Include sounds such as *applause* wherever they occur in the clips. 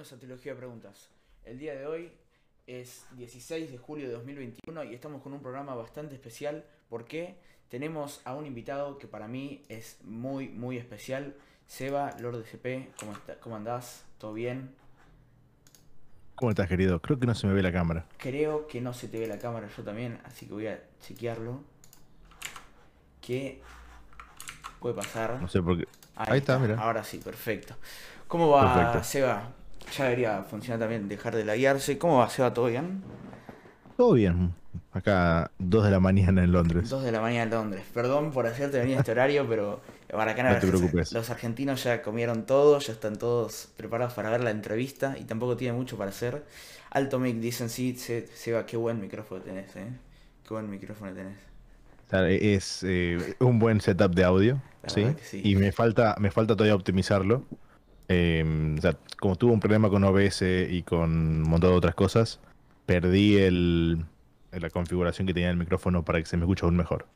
bienvenidos a Trilogía de Preguntas. El día de hoy es 16 de julio de 2021 y estamos con un programa bastante especial porque tenemos a un invitado que para mí es muy, muy especial. Seba, Lord CP, ¿cómo, está, ¿cómo andás? ¿Todo bien? ¿Cómo estás, querido? Creo que no se me ve la cámara. Creo que no se te ve la cámara yo también, así que voy a chequearlo. ¿Qué puede pasar? No sé por qué. Ahí, está, mira. Ahora sí, perfecto. ¿Cómo va, Seba? Ya debería funcionar también, dejar de laguearse. ¿Cómo va, Seba? ¿Todo bien? Todo bien. Acá, 2 de la mañana en Londres. 2 de la mañana en Londres. Perdón por hacerte venir a este horario, pero para acá no te preocupes. Los argentinos ya comieron todo, ya están todos preparados para ver la entrevista y tampoco tiene mucho para hacer. Alto mic, dicen sí, Seba, qué buen micrófono tenés, ¿eh? Qué buen micrófono tenés. Es eh, un buen setup de audio, ¿sí? Y me falta, me falta todavía optimizarlo. Em, o sea, como tuve un problema con OBS y con un montón de otras cosas, perdí el, la configuración que tenía el micrófono para que se me escuche aún mejor.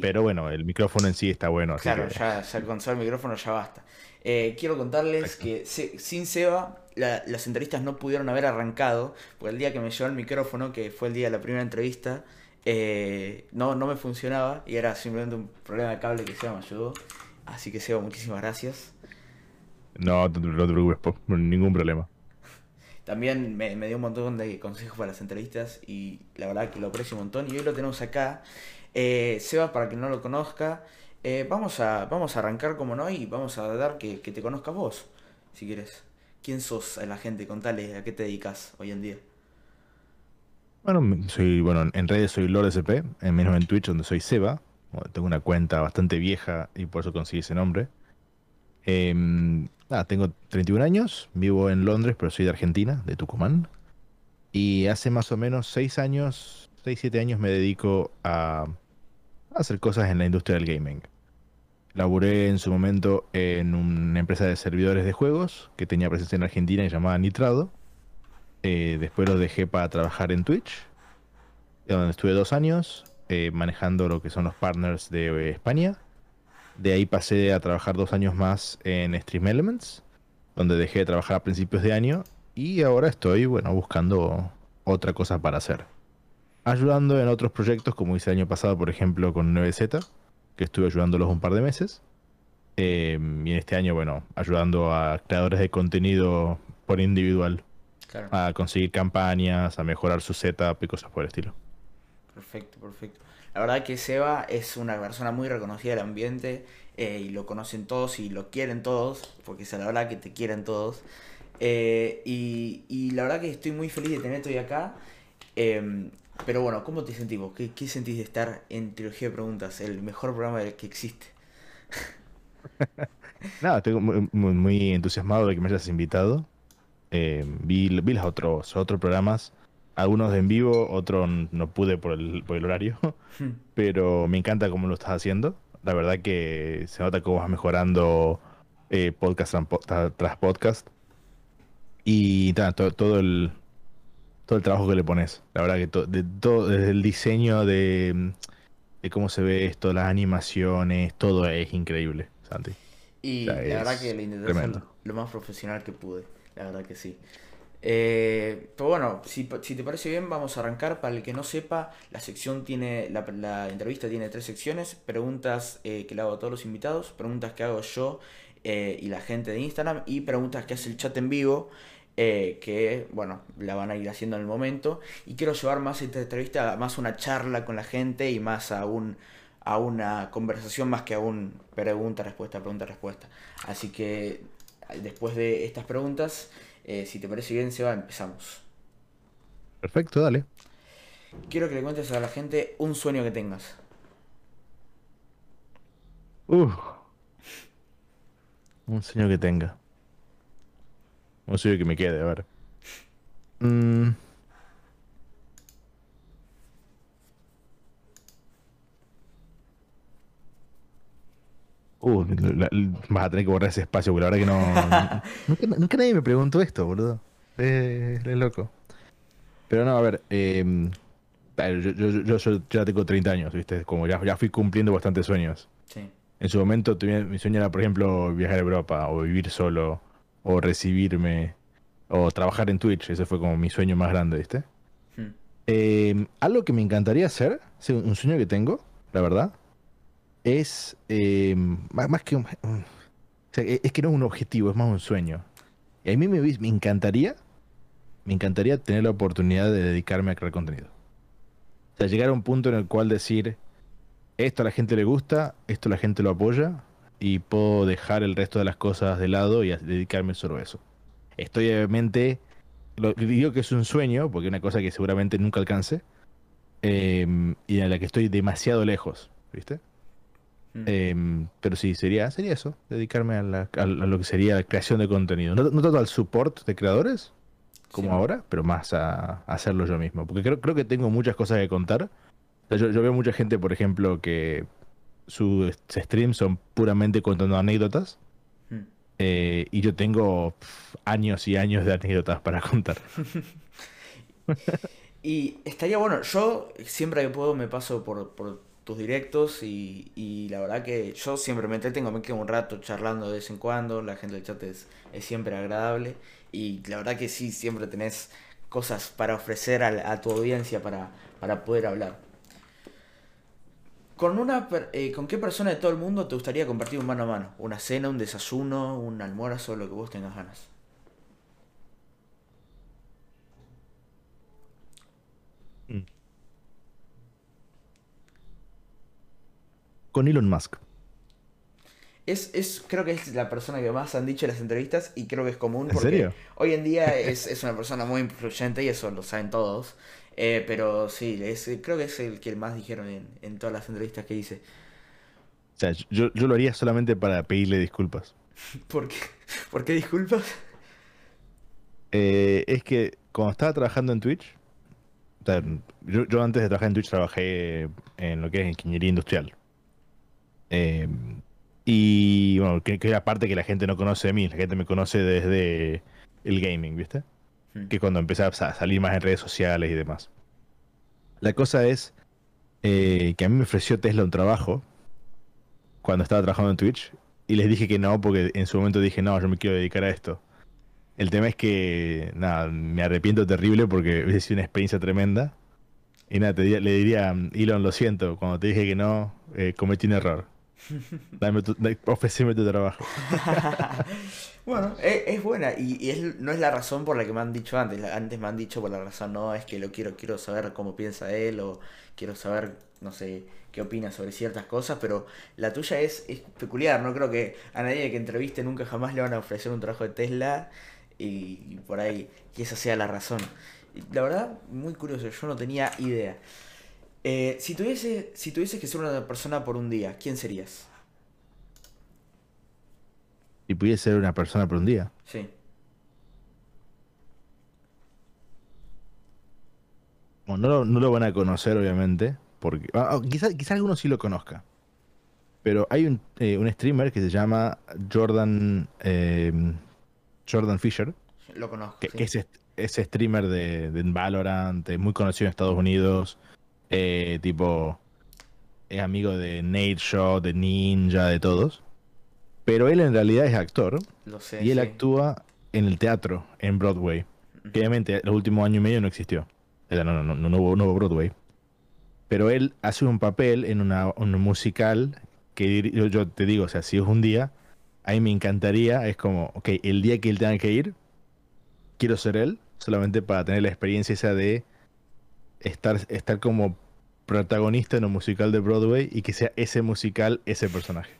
Pero bueno, el micrófono en sí está bueno. claro, ya, ya con el micrófono ya basta. Eh, quiero contarles que sin Seba las entrevistas no pudieron haber arrancado, porque el día que me llevó el micrófono, que fue el día de la primera entrevista, eh, no, no me funcionaba y era simplemente un problema de cable que Seba me ayudó. Así que Seba, muchísimas gracias. No, no te preocupes, ningún problema. También me, dio un montón de consejos para las entrevistas y la verdad que lo aprecio un montón. Y hoy lo tenemos acá. Eh, Seba, para quien no lo conozca, eh, vamos, a, vamos a arrancar como no y vamos a dar que, te conozcas vos, si quieres. ¿Quién sos a la gente? Contale, ¿a qué te dedicas hoy en día? Bueno, soy, bueno, en redes soy LordSP, en menos en Twitch donde soy Seba. tengo una cuenta bastante vieja y por eso conseguí ese nombre. Eh, tengo 31 años, vivo en Londres, pero soy de Argentina, de Tucumán. Y hace más o menos 6 años, 6, 7 años me dedico a, hacer cosas en la industria del gaming. Laburé en su momento en una empresa de servidores de juegos que tenía presencia en Argentina y llamada Nitrado. Eh, después lo dejé para trabajar en Twitch, donde estuve dos años eh, manejando lo que son los partners de eh, España de ahí pasé a trabajar dos años más en Stream Elements, donde dejé de trabajar a principios de año y ahora estoy, bueno, buscando otra cosa para hacer. Ayudando en otros proyectos, como hice el año pasado, por ejemplo, con 9Z, que estuve ayudándolos un par de meses. Eh, y en este año, bueno, ayudando a creadores de contenido por individual a conseguir campañas, a mejorar su setup y cosas por el estilo. Perfecto, perfecto. La verdad que Seba es una persona muy reconocida del ambiente eh, y lo conocen todos y lo quieren todos, porque es la verdad que te quieren todos. Eh, y, la verdad que estoy muy feliz de tenerte hoy acá. Em, pero bueno, ¿cómo te sentís vos? ¿Qué, sentís de estar en Trilogía de Preguntas, el mejor programa que existe? *laughs* Nada, estoy muy, entusiasmado de que me hayas invitado. Em, vi, vi los otros, otros programas algunos en vivo, otros no pude por el, por el horario, *laughs* hmm. pero me encanta cómo lo estás haciendo. La verdad que se nota cómo vas mejorando eh, podcast tras podcast. Y todo, todo, el todo el trabajo que le pones. La verdad que de, todo, desde el diseño de, de, cómo se ve esto, las animaciones, todo es increíble, Santi. Y la verdad que le intenté lo más profesional que pude. La verdad que sí. Eh, pero bueno, si, te parece bien, vamos a arrancar. Para el que no sepa, la sección tiene, la, entrevista tiene tres secciones. Preguntas eh, que le hago a todos los invitados, preguntas que hago yo eh, y la gente de Instagram y preguntas que hace el chat en vivo. que bueno, la van a ir haciendo en el momento. Y quiero llevar más esta entrevista, más una charla con la gente y más a un a una conversación más que a un pregunta-respuesta, pregunta-respuesta. Así que después de estas preguntas eh, si te parece bien, Seba, empezamos. Perfecto, dale. Quiero que le cuentes a la gente un sueño que tengas. un sueño que tenga. Un sueño que me quede, a ver. Mm. Uh, vas a tener que borrar ese espacio, porque la verdad que no. *laughs* nunca, nadie me preguntó esto, boludo. Es, loco. Pero no, a ver. Em, yo, ya tengo 30 años, ¿viste? Como ya, ya fui cumpliendo bastantes sueños. Sí. En su momento mi sueño era, por ejemplo, viajar a Europa, o vivir solo, o recibirme. O trabajar en Twitch, ese fue como mi sueño más grande, ¿viste? Hmm. Em, algo que me encantaría hacer, un sueño que tengo, la verdad, es em, más, que un, e, es que no es un objetivo, es más un sueño. Y a mí me, me encantaría, me encantaría tener la oportunidad de dedicarme a crear contenido. O sea, llegar a un punto en el cual decir, esto a la gente le gusta, esto la gente lo apoya, y puedo dejar el resto de las cosas de lado y dedicarme solo a eso. Estoy obviamente, lo, digo que es un sueño, porque es una cosa que seguramente nunca alcance, em, y en la que estoy demasiado lejos, ¿viste? Mm. Em, pero sí, sería, sería eso, dedicarme a, lo que sería la creación de contenido. No, tanto al support de creadores, como ahora, pero más a, hacerlo yo mismo. Porque creo, creo que tengo muchas cosas que contar. yo, yo, veo mucha gente, por ejemplo, que sus streams son puramente contando anécdotas. Hmm. Eh, y yo tengo años y años de anécdotas para contar. *laughs* y estaría bueno, yo siempre que puedo me paso por, tus directos y, la verdad que yo siempre me entretengo, me quedo un rato charlando de vez en cuando, la gente del chat es, es siempre agradable y la verdad que sí, siempre tenés cosas para ofrecer a, a tu audiencia para, para poder hablar. ¿Con, una, eh, ¿Con qué persona de todo el mundo te gustaría compartir un mano a mano? ¿Una cena, un desayuno, un almuerzo, lo que vos tengas ganas? Mm. Con Elon Musk. Es, es, creo que es la persona que más han dicho en las entrevistas y creo que es común. porque serio? Hoy en día *laughs* es, es, una persona muy influyente y eso lo saben todos. Eh, pero sí, es, creo que es el que más dijeron en, todas las entrevistas que hice. O sea, yo, lo haría solamente para pedirle disculpas. *laughs* ¿Por qué, ¿Por qué disculpas? Eh, es que cuando estaba trabajando en Twitch, yo, antes de trabajar en Twitch trabajé en lo que es ingeniería industrial. Eh, y bueno, que, que aparte que la gente no conoce de mí, la gente me conoce desde el gaming, ¿viste? que cuando empecé a salir más en redes sociales y demás. La cosa es eh, que a mí me ofreció Tesla un trabajo cuando estaba trabajando en Twitch y les dije que no porque en su momento dije, no, yo me quiero dedicar a esto. El tema es que, nada, me arrepiento terrible porque *laughs* hubiese sido una experiencia tremenda. Y nada, le diría, Elon, lo siento, cuando te dije que no, eh, cometí un error. *laughs* Dame tu, tu trabajo. *laughs* bueno, es, buena y, no es la razón por la que me han dicho antes. Antes me han dicho por la razón, no, es que lo quiero, quiero saber cómo piensa él o quiero saber, no sé, qué opina sobre ciertas cosas, pero la tuya es, es peculiar. No creo que a nadie que entreviste nunca jamás le van a ofrecer un trabajo de Tesla y, por ahí que esa sea la razón. la verdad, muy curioso, yo no tenía idea. Eh, si, tuviese, si tuvieses que ser una persona por un día, ¿quién serías? Si pudiese ser una persona por un día. Sí. no, lo, van a conocer, obviamente. Porque. Ah, ah, quizás quizá alguno sí lo conozca. Pero hay un, eh, un streamer que se llama Jordan. Em, Jordan Fisher. Lo conozco. Que, es, streamer de, de Valorant, muy conocido en Estados Unidos. Eh, tipo, es amigo de Nate Shaw, de Ninja, de todos. Pero él en realidad es actor. y él actúa en el teatro, en Broadway. Que obviamente los últimos años y medio no existió. No, no, no, no, hubo, Broadway. Pero él hace un papel en una, un musical que yo, yo, te digo, o sea, si es un día, a mí me encantaría, es como, ok, el día que él tenga que ir, quiero ser él, solamente para tener la experiencia esa de estar, estar como protagonista en un musical de Broadway y que sea ese musical ese personaje.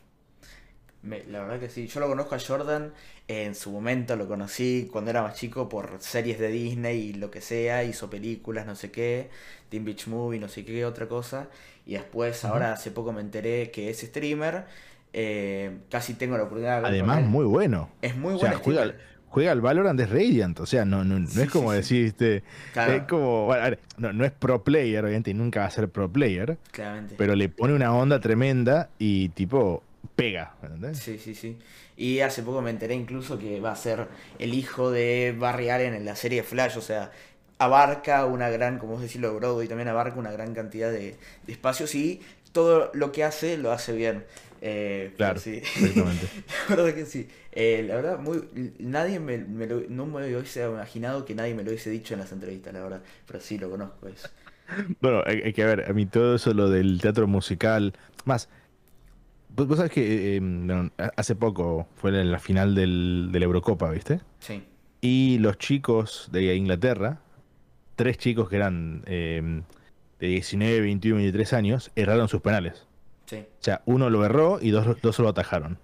la verdad que sí, yo lo conozco a Jordan en su momento, lo conocí cuando era más chico por series de Disney y lo que sea, hizo películas, no sé qué, Teen Beach Movie, no sé qué otra cosa, y después ahora hace poco me enteré que es streamer, eh, casi tengo la oportunidad de Además, muy bueno. Es muy bueno juega al Valorant es Radiant, o sea, no, no, no es como decir, este, es como, no, no, es pro player, obviamente, y nunca va a ser pro player, Claramente. pero le pone una onda tremenda y tipo pega, ¿entendés? Sí, sí, sí. Y hace poco me enteré incluso que va a ser el hijo de Barry Allen en la serie Flash, o sea, abarca una gran, como vos decís, lo Broadway también abarca una gran cantidad de, de espacios y todo lo que hace lo hace bien. Eh, claro, sí. Exactamente. *laughs* la verdad que sí. Eh, la verdad, muy, nadie me, lo, no me lo hubiese imaginado que nadie me lo hubiese dicho en las entrevistas, la verdad. Pero sí, lo conozco eso. *laughs* Bueno, hay, que ver, a mí todo eso, lo del teatro musical, más, vos, sabés que eh, hace poco fue en la final del, de la Eurocopa, ¿viste? Sí. Y los chicos de Inglaterra, tres chicos que eran de 19, 21, 23 años, erraron sus penales. O sea, uno lo erró y dos, dos lo atajaron.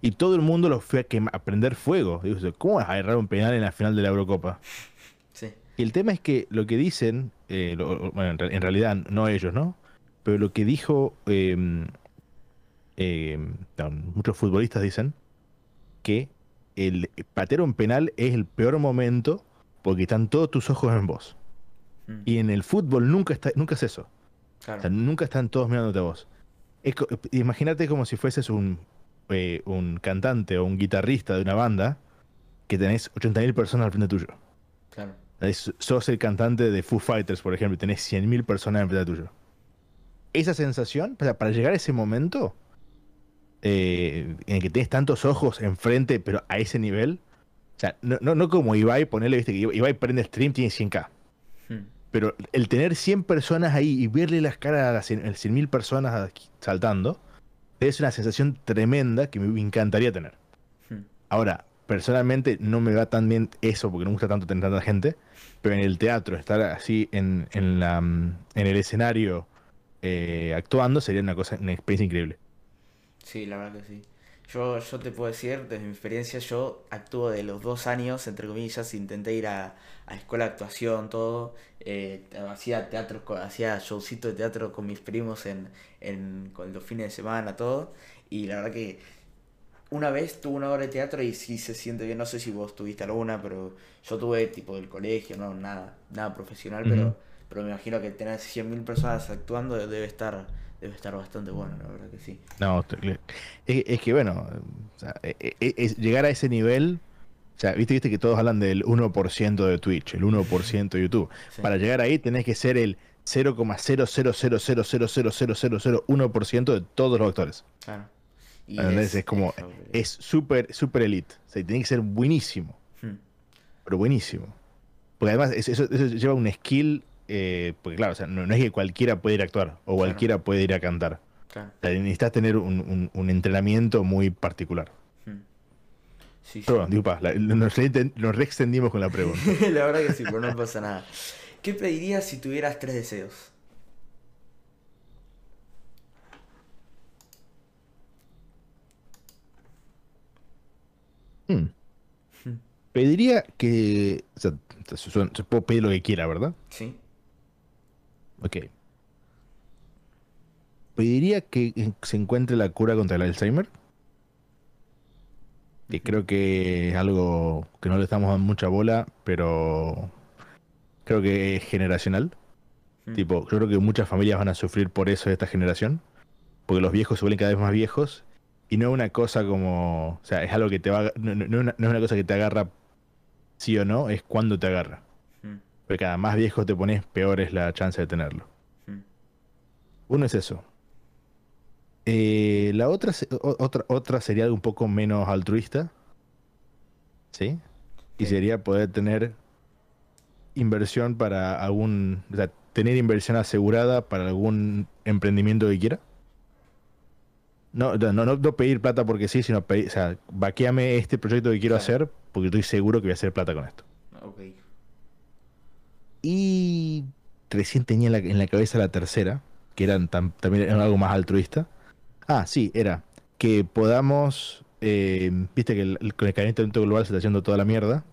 Y todo el mundo lo fue a, prender fuego. ¿cómo vas a errar un penal en la final de la Eurocopa? Sí. Y el tema es que lo que dicen, eh, bueno, en, realidad no ellos, ¿no? Pero lo que dijo em, em, muchos futbolistas dicen que el patear un penal es el peor momento porque están todos tus ojos en vos. Mm. Y en el fútbol nunca, está, nunca es eso. O sea, nunca están todos mirándote a vos imagínate como si fueses un, eh, un cantante o un guitarrista de una banda que tenés 80.000 personas al frente tuyo. Claro. sos el cantante de Foo Fighters, por ejemplo, y tenés 100.000 personas al frente tuyo. Esa sensación, para, llegar a ese momento, eh, en el que tenés tantos ojos enfrente, pero a ese nivel, o sea, no, no, no como Ibai, ponerle, viste, que Ibai prende stream, tiene 100k. Pero el tener 100 personas ahí y verle las caras a las 100.000 personas saltando, es una sensación tremenda que me encantaría tener. Hmm. Ahora, personalmente no me va tan bien eso porque no me gusta tanto tener tanta gente, pero en el teatro, estar así en, en, la, en el escenario eh, actuando sería una cosa, una experiencia increíble. Sí, la verdad que sí. Yo, yo te puedo decir, desde mi experiencia, yo actúo de los dos años, entre comillas, intenté ir a, a escuela de actuación, todo. Eh, hacía teatro, hacía showcito de teatro con mis primos en, en, con los fines de semana, todo. Y la verdad que una vez tuve una hora de teatro y sí se siente bien. No sé si vos tuviste alguna, pero yo tuve tipo del colegio, no nada, nada profesional, pero, pero me imagino que tener 100.000 personas actuando debe estar debe estar bastante bueno, la verdad que sí. No, es, que bueno, e, e, e, llegar a ese nivel, o sea, viste, viste que todos hablan del 1% de Twitch, el 1% de YouTube. Para llegar ahí tenés que ser el 0,000000001% de todos los actores. Claro. es, como, es súper, súper elite. O sea, tiene que ser buenísimo. Hmm. Pero buenísimo. Porque además eso, eso, lleva un skill eh, porque claro, o sea, no, es que cualquiera puede ir a actuar o cualquiera puede ir a cantar. necesitas tener un, entrenamiento muy particular. Hmm. Sí, pero, nos, nos extendimos con la pregunta. *laughs* la verdad que sí, pero no pasa nada. ¿Qué pedirías si tuvieras tres deseos? Hmm. Hmm. Pediría que. O sea, se puede pedir lo que quiera, ¿verdad? Sí. Ok. Pediría que se encuentre la cura contra el Alzheimer. Y creo que es algo que no le estamos dando mucha bola, pero creo que es generacional. Mm. Tipo, yo creo que muchas familias van a sufrir por eso de esta generación. Porque los viejos se vuelven cada vez más viejos. Y no es una cosa como. O sea, es algo que te va. No, no es una cosa que te agarra sí o no, es cuando te agarra. Porque cada más viejo te pones, peor es la chance de tenerlo. Uno es eso. Eh, la otra, otra, otra sería algo un poco menos altruista. ¿Sí? Y sería poder tener inversión para algún. O sea, tener inversión asegurada para algún emprendimiento que quiera. No, no, no, pedir plata porque sí, sino pedir, o sea, vaqueame este proyecto que quiero hacer porque estoy seguro que voy a hacer plata con esto. Okay. Y recién tenía en la, cabeza la tercera, que eran también era algo más altruista. Ah, sí, era que podamos, eh, viste que el, con el calentamiento global se está haciendo toda la mierda.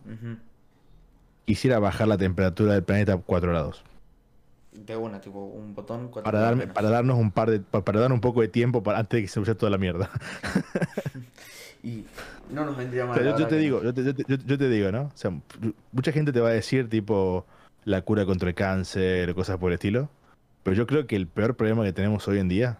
Quisiera bajar la temperatura del planeta a 4 grados. De una, tipo un botón. Para, darme, para darnos un par de, para, dar un poco de tiempo para, antes de que se vaya toda la mierda. *laughs* y no nos vendría mal. yo, te digo, yo te, yo te digo, ¿no? O sea, mucha gente te va a decir tipo la cura contra el cáncer, cosas por el estilo. Pero yo creo que el peor problema que tenemos hoy en día,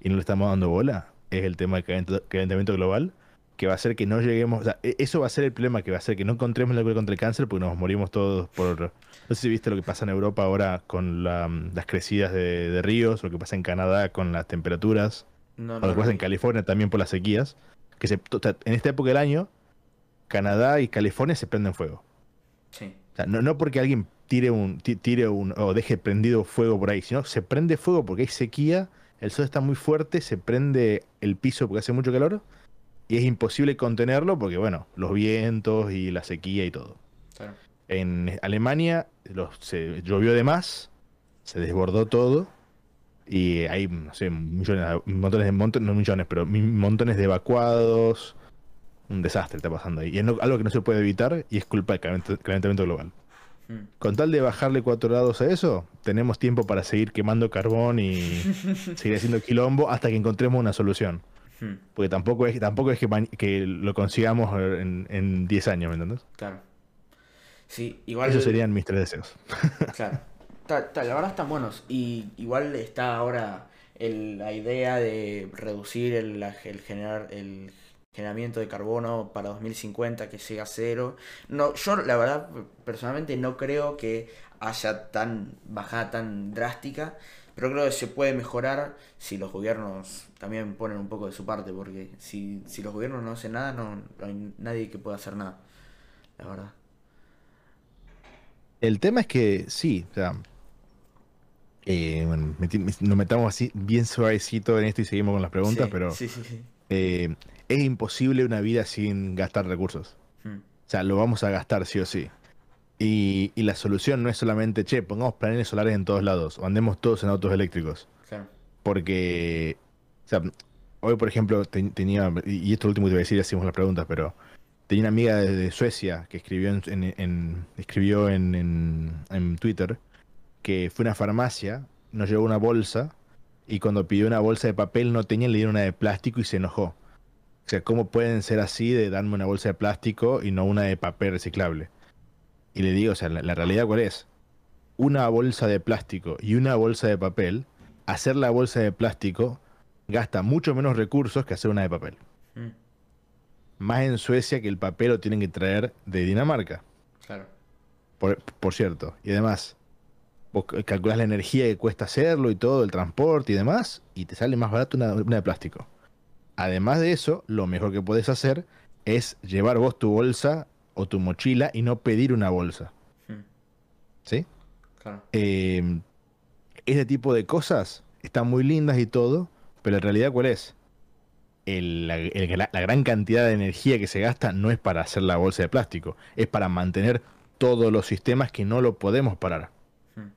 y no le estamos dando bola, es el tema del calentamiento global, que va a hacer que no lleguemos, o sea, e-, eso va a ser el problema, que va a hacer que no encontremos la cura contra el cáncer porque nos morimos todos por... No sé si viste lo que pasa en Europa ahora con las crecidas de, ríos, lo que pasa en Canadá con las temperaturas. No, lo que pasa en California también por las sequías. Que se, en esta época del año, Canadá y California se prenden fuego. Sí. O sea, no, no porque alguien tire un, tire un o deje prendido fuego por ahí, sino se prende fuego porque hay sequía, el sol está muy fuerte, se prende el piso porque hace mucho calor y es imposible contenerlo porque, bueno, los vientos y la sequía y todo. En Alemania se llovió de más, se desbordó todo y hay, no sé, millones, montones de montones, no millones, pero montones de evacuados. Un desastre está pasando ahí. Y es algo que no se puede evitar y es culpa del calentamiento global. Hmm. Con tal de bajarle 4 grados a eso, tenemos tiempo para seguir quemando carbón y *laughs* seguir haciendo quilombo hasta que encontremos una solución. Hmm. Porque tampoco es, tampoco es que, lo consigamos en 10 años, ¿me entiendes? Claro. Sí, igual. Esos serían mis tres deseos. *laughs* claro. la verdad están buenos. Y igual está ahora la idea de reducir el, el, generar, el generamiento de carbono para 2050 que llegue a cero. No, yo la verdad personalmente no creo que haya tan bajada tan drástica pero creo que se puede mejorar si los gobiernos también ponen un poco de su parte, porque si, si los gobiernos no hacen nada, no, hay nadie que pueda hacer nada, la verdad. El tema es que sí, o sea, eh, bueno, nos metamos así bien suavecito en esto y seguimos con las preguntas, pero eh, es imposible una vida sin gastar recursos. Hmm. O sea, lo vamos a gastar sí o sí. Y, la solución no es solamente, che, pongamos paneles solares en todos lados, o andemos todos en autos eléctricos. Porque, o sea, hoy por ejemplo tenía, y esto último te voy a decir, hacemos las preguntas, pero tenía una amiga de, Suecia que escribió en, escribió en, en, Twitter que fue a una farmacia, nos llevó una bolsa, y cuando pidió una bolsa de papel no tenía, le dieron una de plástico y se enojó. O sea, ¿cómo pueden ser así de darme una bolsa de plástico y no una de papel reciclable? Y le digo, o sea, la, realidad cuál es. Una bolsa de plástico y una bolsa de papel, hacer la bolsa de plástico gasta mucho menos recursos que hacer una de papel. Mm. Más en Suecia que el papel lo tienen que traer de Dinamarca. Claro. Por, cierto. Y además, vos calculás la energía que cuesta hacerlo y todo, el transporte y demás, y te sale más barato una, una de plástico. Además de eso, lo mejor que puedes hacer es llevar vos tu bolsa o tu mochila y no pedir una bolsa. Hmm. ¿Sí? Claro. Eh, ese tipo de cosas están muy lindas y todo, pero en realidad ¿cuál es? la, gran cantidad de energía que se gasta no es para hacer la bolsa de plástico, es para mantener todos los sistemas que no lo podemos parar. Hmm.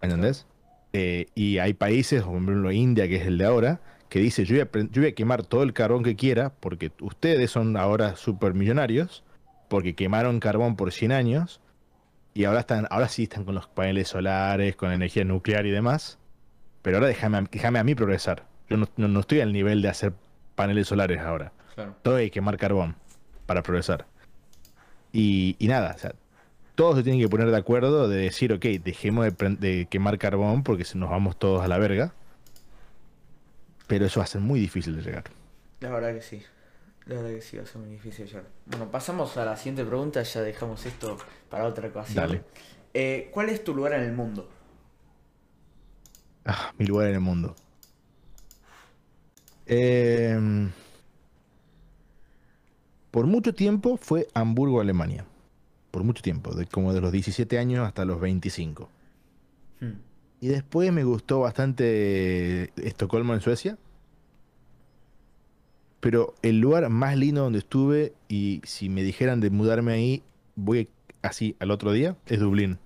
¿Entendés? Eh, y hay países, como por ejemplo India, que es el de ahora, que dice yo voy, a, yo voy a quemar todo el carbón que quiera porque ustedes son ahora millonarios porque quemaron carbón por 100 años y ahora están ahora sí están con los paneles solares, con energía nuclear y demás. Pero ahora déjame, déjame a mí progresar. Yo no, estoy al nivel de hacer paneles solares ahora. Todo hay que quemar carbón para progresar. Y, nada, o sea, todos se tienen que poner de acuerdo de decir, ok, dejemos de, de, quemar carbón porque nos vamos todos a la verga. Pero eso va a ser muy difícil de llegar. La verdad que sí. La verdad que sí, va a ser muy difícil ya. Bueno, pasamos a la siguiente pregunta, ya dejamos esto para otra ocasión. Dale. Eh, ¿Cuál es tu lugar en el mundo? Ah, mi lugar en el mundo. Em, por mucho tiempo fue Hamburgo, Alemania. Por mucho tiempo, de, como de los 17 años hasta los 25. Hmm. Y después me gustó bastante Estocolmo en Suecia pero el lugar más lindo donde estuve, y si me dijeran de mudarme ahí, voy así al otro día, es Dublín.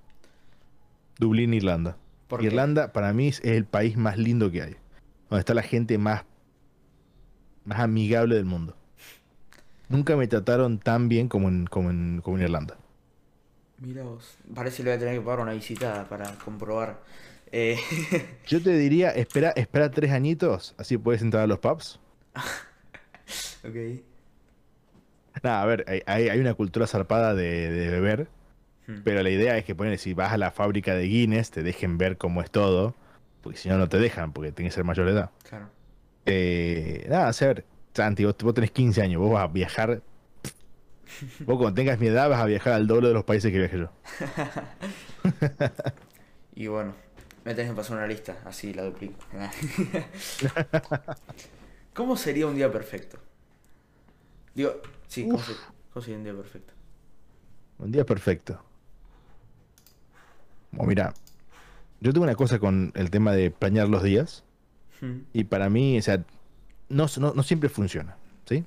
Dublín, Irlanda. Irlanda para mí es el país más lindo que hay. Donde está la gente más, más amigable del mundo. Nunca me trataron tan bien como en, como en, como en Irlanda. Mira vos, parece que le voy a tener que pagar una visita para comprobar. Eh, *laughs* Yo te diría, espera, espera tres añitos, así puedes entrar a los pubs. *laughs* ok. Nada, a ver, hay, una cultura zarpada de, beber, hmm. pero la idea es que ponen, si vas a la fábrica de Guinness, te dejen ver cómo es todo, porque si no, no te dejan, porque tienes que ser mayor de edad. Claro. Eh, nada, a ver, Santi, vos, tenés 15 años, vos vas a viajar. *laughs* vos cuando tengas mi edad vas a viajar al doble de los países que viaje yo. y bueno, me tenés que pasar una lista, así la duplico. *laughs* ¿Cómo sería un día perfecto? Digo, sí, ¿cómo, sería un día perfecto? Un día perfecto. Bueno, mira, yo tengo una cosa con el tema de planear los días. Hmm. Y para mí, o sea, no, no, siempre funciona, ¿sí?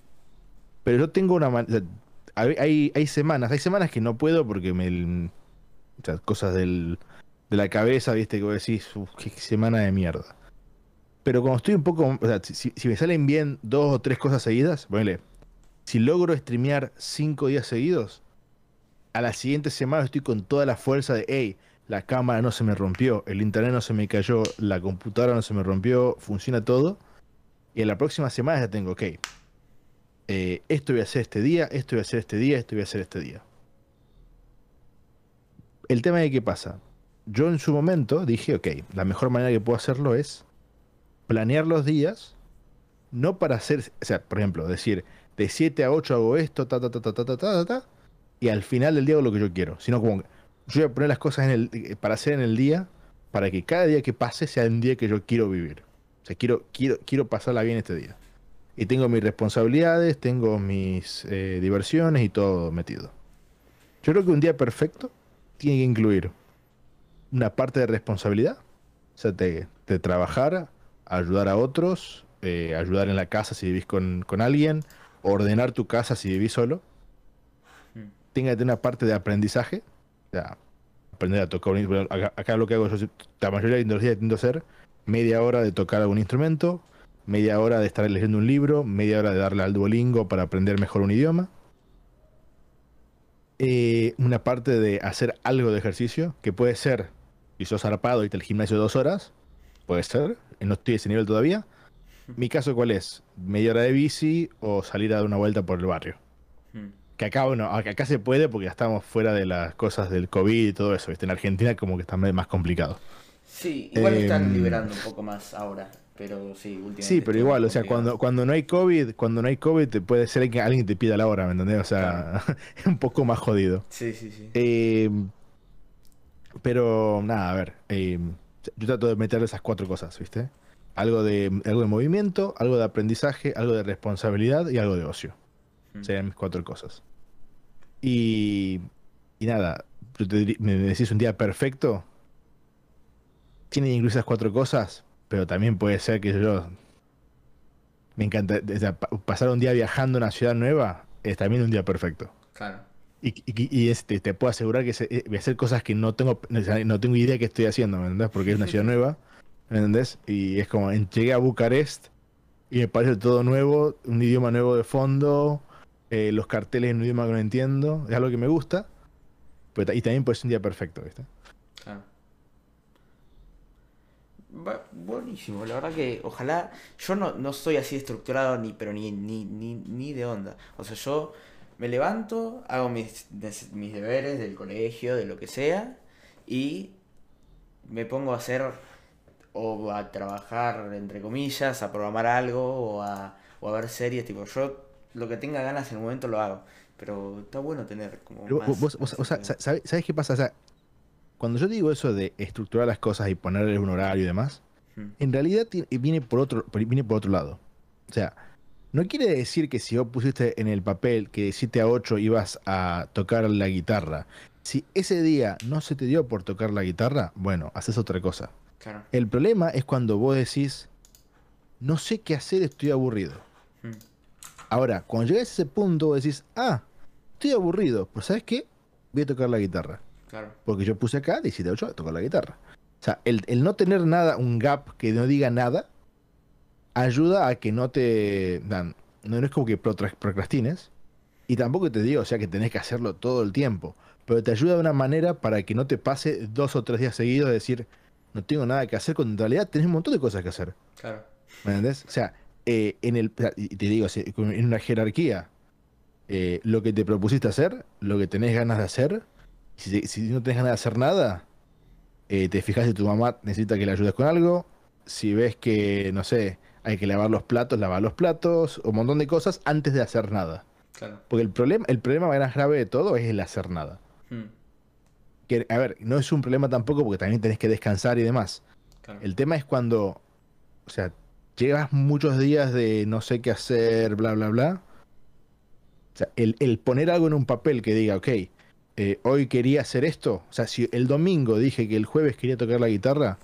Pero yo tengo una... hay, hay, semanas, hay semanas que no puedo porque me... O sea, cosas del, de la cabeza, viste, que vos decís, qué semana de mierda. Pero cuando estoy un poco, sea, si, me salen bien dos o tres cosas seguidas, ponele, si logro streamear cinco días seguidos, a la siguiente semana estoy con toda la fuerza de, hey, la cámara no se me rompió, el internet no se me cayó, la computadora no se me rompió, funciona todo. Y en la próxima semana ya tengo, ok, eh, esto voy a hacer este día, esto voy a hacer este día, esto voy a hacer este día. El tema de qué pasa. Yo en su momento dije, ok, la mejor manera que puedo hacerlo es planear los días, no para hacer, o sea, por ejemplo, decir, de 7 a 8 hago esto, ta, ta, ta, ta, ta, ta, ta, ta, y al final del día hago lo que yo quiero, sino como, yo voy a poner las cosas en el, eh, para hacer en el día, para que cada día que pase sea un día que yo quiero vivir. O sea, quiero, quiero, quiero pasarla bien este día. Y tengo mis responsabilidades, tengo mis eh, diversiones y todo metido. Yo creo que un día perfecto tiene que incluir una parte de responsabilidad, o sea, de, de trabajar, ayudar a otros, eh, ayudar en la casa si vivís con, alguien, ordenar tu casa si vivís solo. Mm. Tenga una parte de aprendizaje, o sea, aprender a tocar un acá, acá lo que hago yo, la mayoría de los días intento hacer media hora de tocar algún instrumento, media hora de estar leyendo un libro, media hora de darle al Duolingo para aprender mejor un idioma. Eh, una parte de hacer algo de ejercicio, que puede ser, si sos zarpado y te el gimnasio dos horas, puede ser, no estoy a ese nivel todavía. Mi caso, ¿cuál es? Media hora de bici o salir a dar una vuelta por el barrio. Hmm. Que acá, bueno, acá se puede porque ya estamos fuera de las cosas del COVID y todo eso. En Argentina como que está más complicado. Sí, igual están em, liberando un poco más ahora. Pero sí, últimamente. Sí, pero igual, o sea, cuando, cuando no hay COVID, cuando no hay COVID, te puede ser que alguien te pida la hora, ¿me entendés? O sea, *laughs* es un poco más jodido. Sí, sí, sí. Em, pero nada, a ver. Em, yo trato de meter esas cuatro cosas, ¿viste? Algo de, algo de movimiento, algo de aprendizaje, algo de responsabilidad y algo de ocio. Mm. Serían mis cuatro cosas. Y, y nada, me decís un día perfecto. Tiene incluso esas cuatro cosas, pero también puede ser que yo. Me encanta. pasar un día viajando a una ciudad nueva es también un día perfecto. Claro. Y, este, te puedo asegurar que eh, voy a hacer cosas que no tengo, no tengo idea que estoy haciendo, ¿me entendés? Porque es una ciudad nueva, ¿me entendés? Y es como, llegué a Bucarest y me parece todo nuevo, un idioma nuevo de fondo, eh, los carteles en un idioma que no entiendo, es algo que me gusta, y también puede ser un día perfecto, ¿viste? Claro. Buenísimo, la verdad que ojalá, yo no, no soy así estructurado ni, pero ni, ni, ni, ni de onda. O sea, yo me levanto, hago mis, mis deberes del colegio, de lo que sea, y me pongo a hacer o a trabajar, entre comillas, a programar algo o a, o a ver series, tipo, yo lo que tenga ganas en el momento lo hago. Pero está bueno tener como... ¿sabes, qué pasa? O sea, cuando yo digo eso de estructurar las cosas y ponerle un horario y demás, en realidad viene por, otro, viene por otro lado. O sea, no quiere decir que si vos pusiste en el papel que de 7 a 8 ibas a tocar la guitarra, si ese día no se te dio por tocar la guitarra, bueno, haces otra cosa. El problema es cuando vos decís, no sé qué hacer, estoy aburrido. Hmm. Ahora, cuando llegas a ese punto, vos decís, ah, estoy aburrido, pues ¿sabes qué? Voy a tocar la guitarra. Porque yo puse acá de 7 a 8 a tocar la guitarra. O sea, el, el no tener nada, un gap que no diga nada, ayuda a que no te... Dan, no es como que procrastines. Y tampoco te digo, o sea, que tenés que hacerlo todo el tiempo. Pero te ayuda de una manera para que no te pase dos o tres días seguidos de decir, no tengo nada que hacer, cuando en realidad tenés un montón de cosas que hacer. Claro. ¿Me entendés? O sea, eh, en el, y te digo, en una jerarquía, eh, lo que te propusiste hacer, lo que tenés ganas de hacer, si, si no tenés ganas de hacer nada, eh, te fijas si tu mamá necesita que le ayudes con algo, si ves que, no sé, hay que lavar los platos, lavar los platos, un montón de cosas antes de hacer nada. Porque el problema, el problema más grave de todo es el hacer nada. Hmm. Que, a ver, no es un problema tampoco porque también tenés que descansar y demás. El tema es cuando, o sea, llevas muchos días de no sé qué hacer, bla, bla, bla. O sea, el, el poner algo en un papel que diga, ok, eh, hoy quería hacer esto. O sea, si el domingo dije que el jueves quería tocar la guitarra,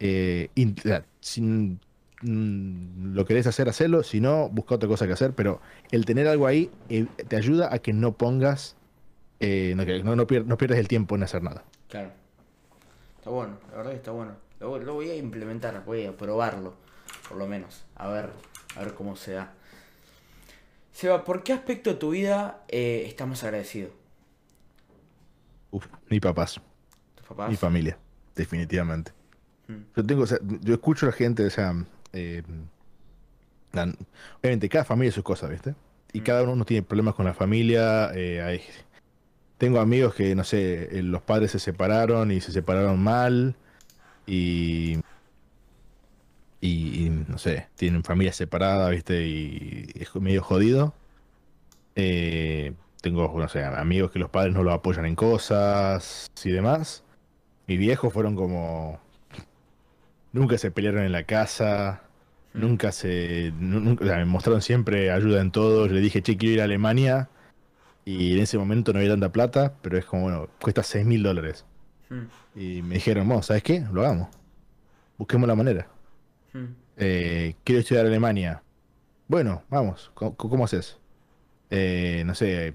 eh, si mm, lo querés hacer, hacelo. Si no, busca otra cosa que hacer. Pero el tener algo ahí eh, te ayuda a que no pongas, no, no, pierdas el tiempo en hacer nada. Claro. Está bueno, la verdad que está bueno. Lo, lo, voy a implementar, voy a probarlo, por lo menos. A ver, a ver cómo se da. Seba, ¿por qué aspecto de tu vida estás agradecido? Uf, mi papás. Mi familia, definitivamente. Hmm. Yo tengo, yo escucho a la gente, o sea, eh, obviamente cada familia sus cosas, ¿viste? Y cada uno tiene problemas con la familia. Eh, tengo amigos que, no sé, eh, los padres se separaron y se separaron mal. Y, y, no sé, tienen familia separada, ¿viste? Y es medio jodido. Eh, tengo, no sé, amigos que los padres no lo apoyan en cosas y demás. Mis viejos fueron como... Nunca se pelearon en la casa, mm. nunca se... Nunca, me mostraron siempre ayuda en todo. Le dije, che, quiero ir a Alemania. Y en ese momento no había tanta plata, pero es como, bueno, cuesta 6 mil dólares. Mm. Y me dijeron, vos, ¿sabes qué? Lo hagamos. Busquemos la manera. Mm. Eh, quiero estudiar Alemania. Bueno, vamos, ¿cómo, cómo haces? Eh, no sé, eh,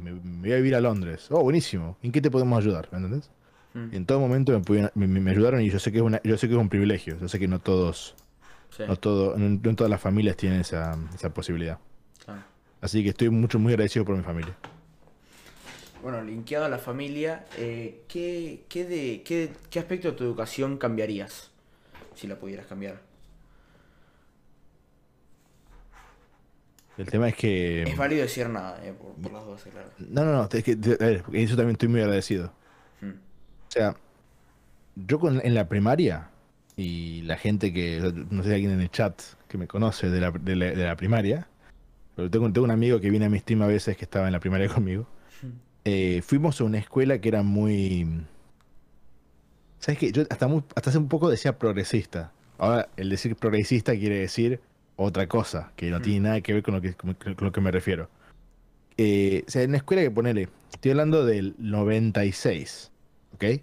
me, voy a vivir a Londres. Oh, buenísimo. ¿En qué te podemos ayudar? ¿Me entendés? Mm. en todo momento me, me, ayudaron y yo sé que es una, yo sé que es un privilegio. Yo sé que no todos, no, todo, no, todas las familias tienen esa, esa posibilidad. Así que estoy mucho, muy agradecido por mi familia. Bueno, linkeado a la familia, eh, ¿qué, qué, de, qué, ¿qué aspecto de tu educación cambiarías? Si la pudieras cambiar. El tema es que. Es válido decir nada, eh, por, las dos, claro. No, no, no, es que eso también estoy muy agradecido. Hmm. O sea, yo con, en la primaria, y la gente que, no sé si alguien en el chat que me conoce de la, de la, primaria, pero tengo, tengo, un amigo que viene a mi stream a veces que estaba en la primaria *laughs* conmigo. Eh, fuimos a una escuela que era muy. ¿Sabes qué? Yo hasta, muy, hasta hace un poco decía progresista. Ahora, el decir progresista quiere decir otra cosa, que no tiene nada que ver con lo que, con, lo que me refiero. Eh, o sea, en la escuela que ponele, estoy hablando del 96, ¿ok?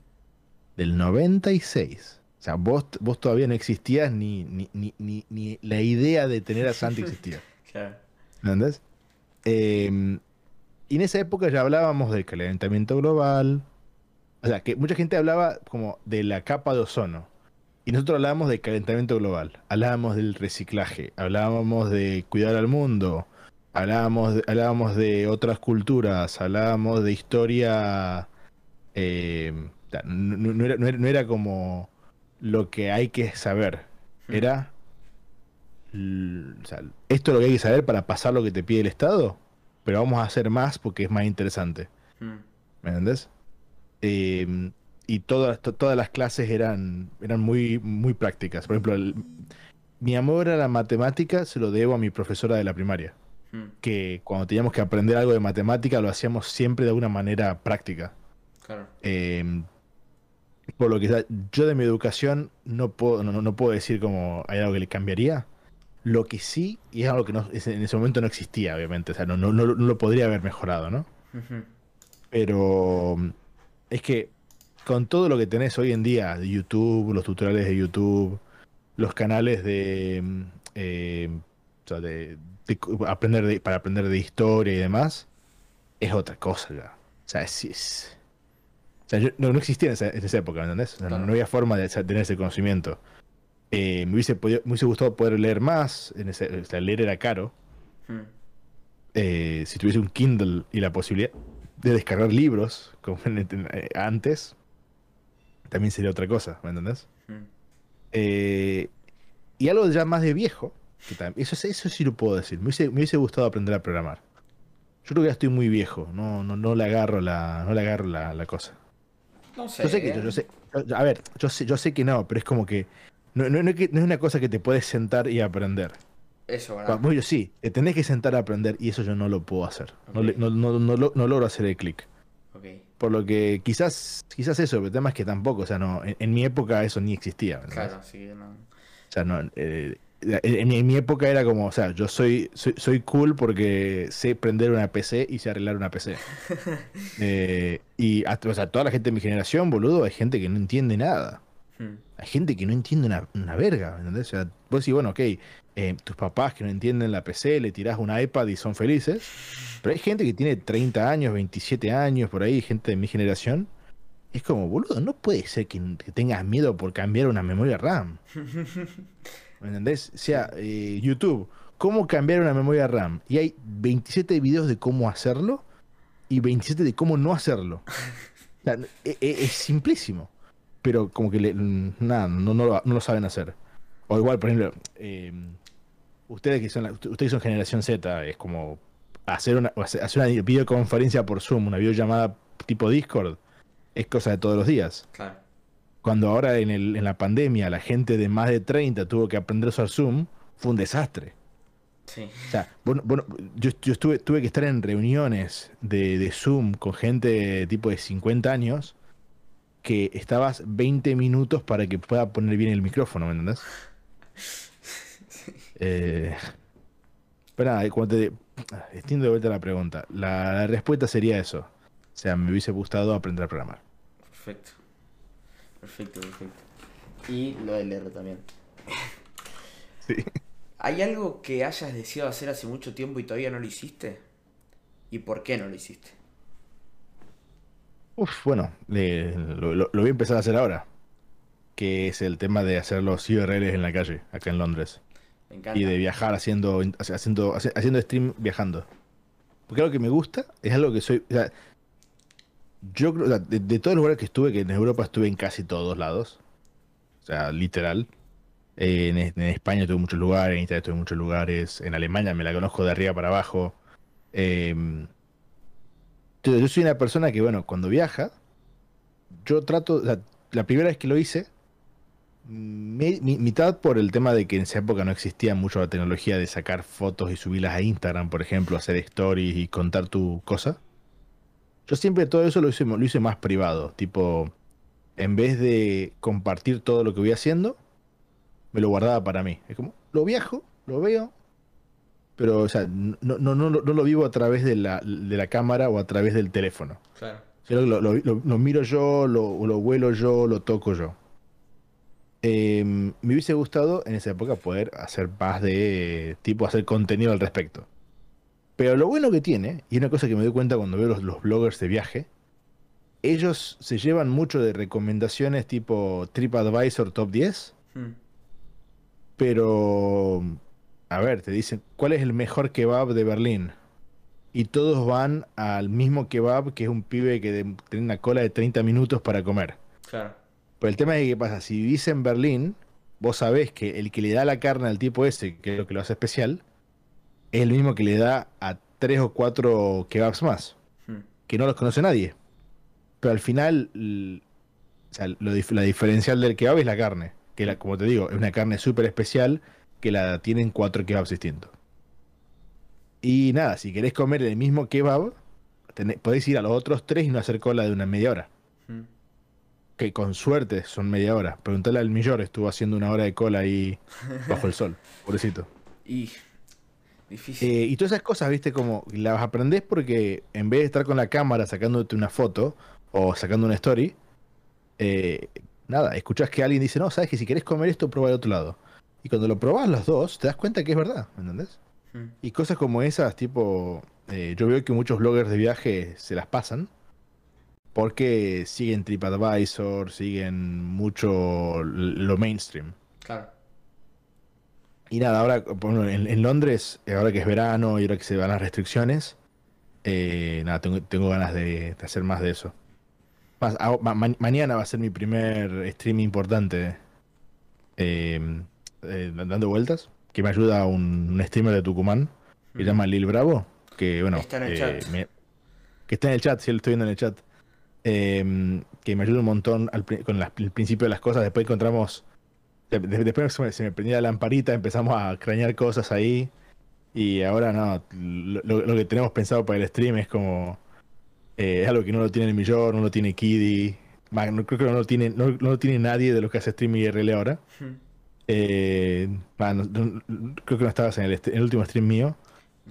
Del 96. O sea, vos, vos todavía no existías ni, ni, ni, ni, la idea de tener a Santi existía. *laughs* claro. ¿Entendés? Em, y en esa época ya hablábamos del calentamiento global. O sea, que mucha gente hablaba como de la capa de ozono. Y nosotros hablábamos de calentamiento global, hablábamos del reciclaje, hablábamos de cuidar al mundo, hablábamos de, hablábamos de otras culturas, hablábamos de historia. Eh, no, era, como lo que hay que saber, hmm. era. esto es lo que hay que saber para pasar lo que te pide el Estado, pero vamos a hacer más porque es más interesante. Hmm. ¿Me entendés? Eh, y todas, todas las clases eran, eran muy, muy prácticas. Por ejemplo, mi amor a la matemática se lo debo a mi profesora de la primaria. Hmm. Que cuando teníamos que aprender algo de matemática lo hacíamos siempre de una manera práctica. Claro. Em, por lo que yo de mi educación no puedo, no, puedo decir como hay algo que le cambiaría. Lo que sí, y es algo que no, en ese momento no existía, obviamente, o sea, no, no, no, lo podría haber mejorado, ¿no? Pero es que con todo lo que tenés hoy en día de YouTube, los tutoriales de YouTube, los canales de, mm, eh, aprender para aprender de historia y demás, es otra cosa ya. O sea, es, no, existía en esa, época, ¿me entendés? No, había forma de tener ese conocimiento. Eh, me, hubiese gustado poder leer más, en ese, leer era caro. Hmm. Eh, si tuviese un Kindle y la posibilidad de descargar libros como antes, también sería otra cosa, ¿me entendés? Hmm. Eh, y algo ya más de viejo, eso, eso sí lo puedo decir, me hubiese, gustado aprender a programar. Yo creo que ya estoy muy viejo, no, no, no le agarro la, no le agarro la, cosa. No sé. Yo sé que yo, sé, a ver, yo sé, yo sé que no, pero es como que no, no, es una cosa que te puedes sentar y aprender. Eso, ¿verdad? Yo sí, te tenés que sentar a aprender y eso yo no lo puedo hacer. No, no, no, logro hacer el clic. Por lo que quizás, quizás eso, pero el tema es que tampoco, o sea, no, en, mi época eso ni existía. Claro, sí, no. O sea, no, eh, en, mi época era como, o sea, yo soy, soy, cool porque sé prender una PC y sé arreglar una PC. *laughs* Eh, y, o sea, toda la gente de mi generación, boludo, hay gente que no entiende nada. Hmm. Hay gente que no entiende una, verga, ¿entendés? O sea, vos decís, bueno, ok, eh, tus papás que no entienden la PC, le tirás un iPad y son felices. Pero hay gente que tiene 30 años, 27 años, por ahí, gente de mi generación. Es como, boludo, no puede ser que, tengas miedo por cambiar una memoria RAM. *laughs* ¿Me entendés? O sea, eh, YouTube, ¿cómo cambiar una memoria RAM? Y hay 27 videos de cómo hacerlo y 27 de cómo no hacerlo. *laughs* E, e, es, simplísimo. Pero como que nada, no, no, lo, saben hacer. O igual, por ejemplo, eh, ustedes que son ustedes son generación Z, es como hacer una, hacer una videoconferencia por Zoom, una videollamada tipo Discord, es cosa de todos los días. Claro. Cuando ahora en, el, en la pandemia la gente de más de 30 tuvo que aprender a usar Zoom, fue un desastre. Sí. O sea, bueno, yo, estuve, tuve que estar en reuniones de, de, Zoom con gente tipo de 50 años que estabas 20 minutos para que pueda poner bien el micrófono, ¿me entendés? *laughs* Eh, pero nada, cuando te, extiendo de vuelta la pregunta. La, respuesta sería eso. O sea, me hubiese gustado aprender a programar. Perfecto. Perfecto, perfecto. Y lo del R también. Sí. ¿Hay algo que hayas deseado hacer hace mucho tiempo y todavía no lo hiciste? ¿Y por qué no lo hiciste? Uf, bueno, lo, voy a empezar a hacer ahora. Que es el tema de hacer los URLs en la calle, acá en Londres. Me encanta. Y de viajar haciendo, haciendo, haciendo stream viajando. Porque algo que me gusta es algo que soy. Yo creo, de, todos los lugares que estuve, que en Europa estuve en casi todos lados, o sea, literal. En, España tuve muchos lugares, en Italia tuve muchos lugares, en Alemania me la conozco de arriba para abajo. Em, yo soy una persona que, bueno, cuando viaja, yo trato, la, primera vez que lo hice, mitad por el tema de que en esa época no existía mucho la tecnología de sacar fotos y subirlas a Instagram, por ejemplo, hacer stories y contar tu cosa. Yo siempre todo eso lo hice, lo hice más privado, tipo, en vez de compartir todo lo que voy haciendo, me lo guardaba para mí. Es como, lo viajo, lo veo, pero, o sea, no, no, no, no lo vivo a través de la, de la, cámara o a través del teléfono. Claro. Lo, lo, lo, miro yo, lo, lo vuelo yo, lo toco yo. Em, me hubiese gustado en esa época poder hacer más de tipo hacer contenido al respecto. Pero lo bueno que tiene, y una cosa que me doy cuenta cuando veo los, bloggers de viaje, ellos se llevan mucho de recomendaciones tipo TripAdvisor Top 10. Hmm. Pero, a ver, te dicen, ¿cuál es el mejor kebab de Berlín? Y todos van al mismo kebab, que es un pibe que tiene una cola de 30 minutos para comer. Claro. Pero el tema es que, ¿qué pasa? Si vivís en Berlín, vos sabés que el que le da la carne al tipo ese, que es lo que lo hace especial, es el mismo que le da a tres o cuatro kebabs más, hmm. que no los conoce nadie. Pero al final, la diferencial del kebab es la carne, que la, como te digo, es una carne súper especial que la tienen cuatro kebabs distintos. Y nada, si querés comer el mismo kebab, podéis ir a los otros tres y no hacer cola de una media hora. Hmm. Que con suerte son media hora. Preguntale al millor, estuvo haciendo una hora de cola ahí bajo el sol, *laughs* pobrecito. Y eh, y todas esas cosas, viste, como las aprendés porque en vez de estar con la cámara sacándote una foto o sacando una story, eh, nada, escuchás que alguien dice, no, sabes que si querés comer esto, prueba de otro lado. Y cuando lo probás los dos, te das cuenta que es verdad, ¿me entendés? Hmm. Y cosas como esas, tipo, eh, yo veo que muchos bloggers de viaje se las pasan porque siguen TripAdvisor, siguen mucho lo mainstream. Claro. Y nada, ahora en, Londres, eh, ahora que es verano y ahora que se van las restricciones, eh, nada, tengo, ganas de, hacer más de eso. Ah, mañana va a ser mi primer stream importante em, eh, dando vueltas, que me ayuda un, streamer de Tucumán, que se llama Lil Bravo, que bueno, está en el chat. que está en el chat, sí, lo estoy viendo en el chat. Em, que me ayuda un montón con el principio de las cosas. Después encontramos Después se me, prendía la lamparita, empezamos a extrañar cosas ahí. Y ahora no, lo, que tenemos pensado para el stream es como. Eh, es algo que no lo tiene el Millor, no lo tiene Kiddy. No, creo que no lo tiene, no, lo tiene nadie de los que hace stream IRL ahora. Eh, creo que no estabas en el, último stream mío,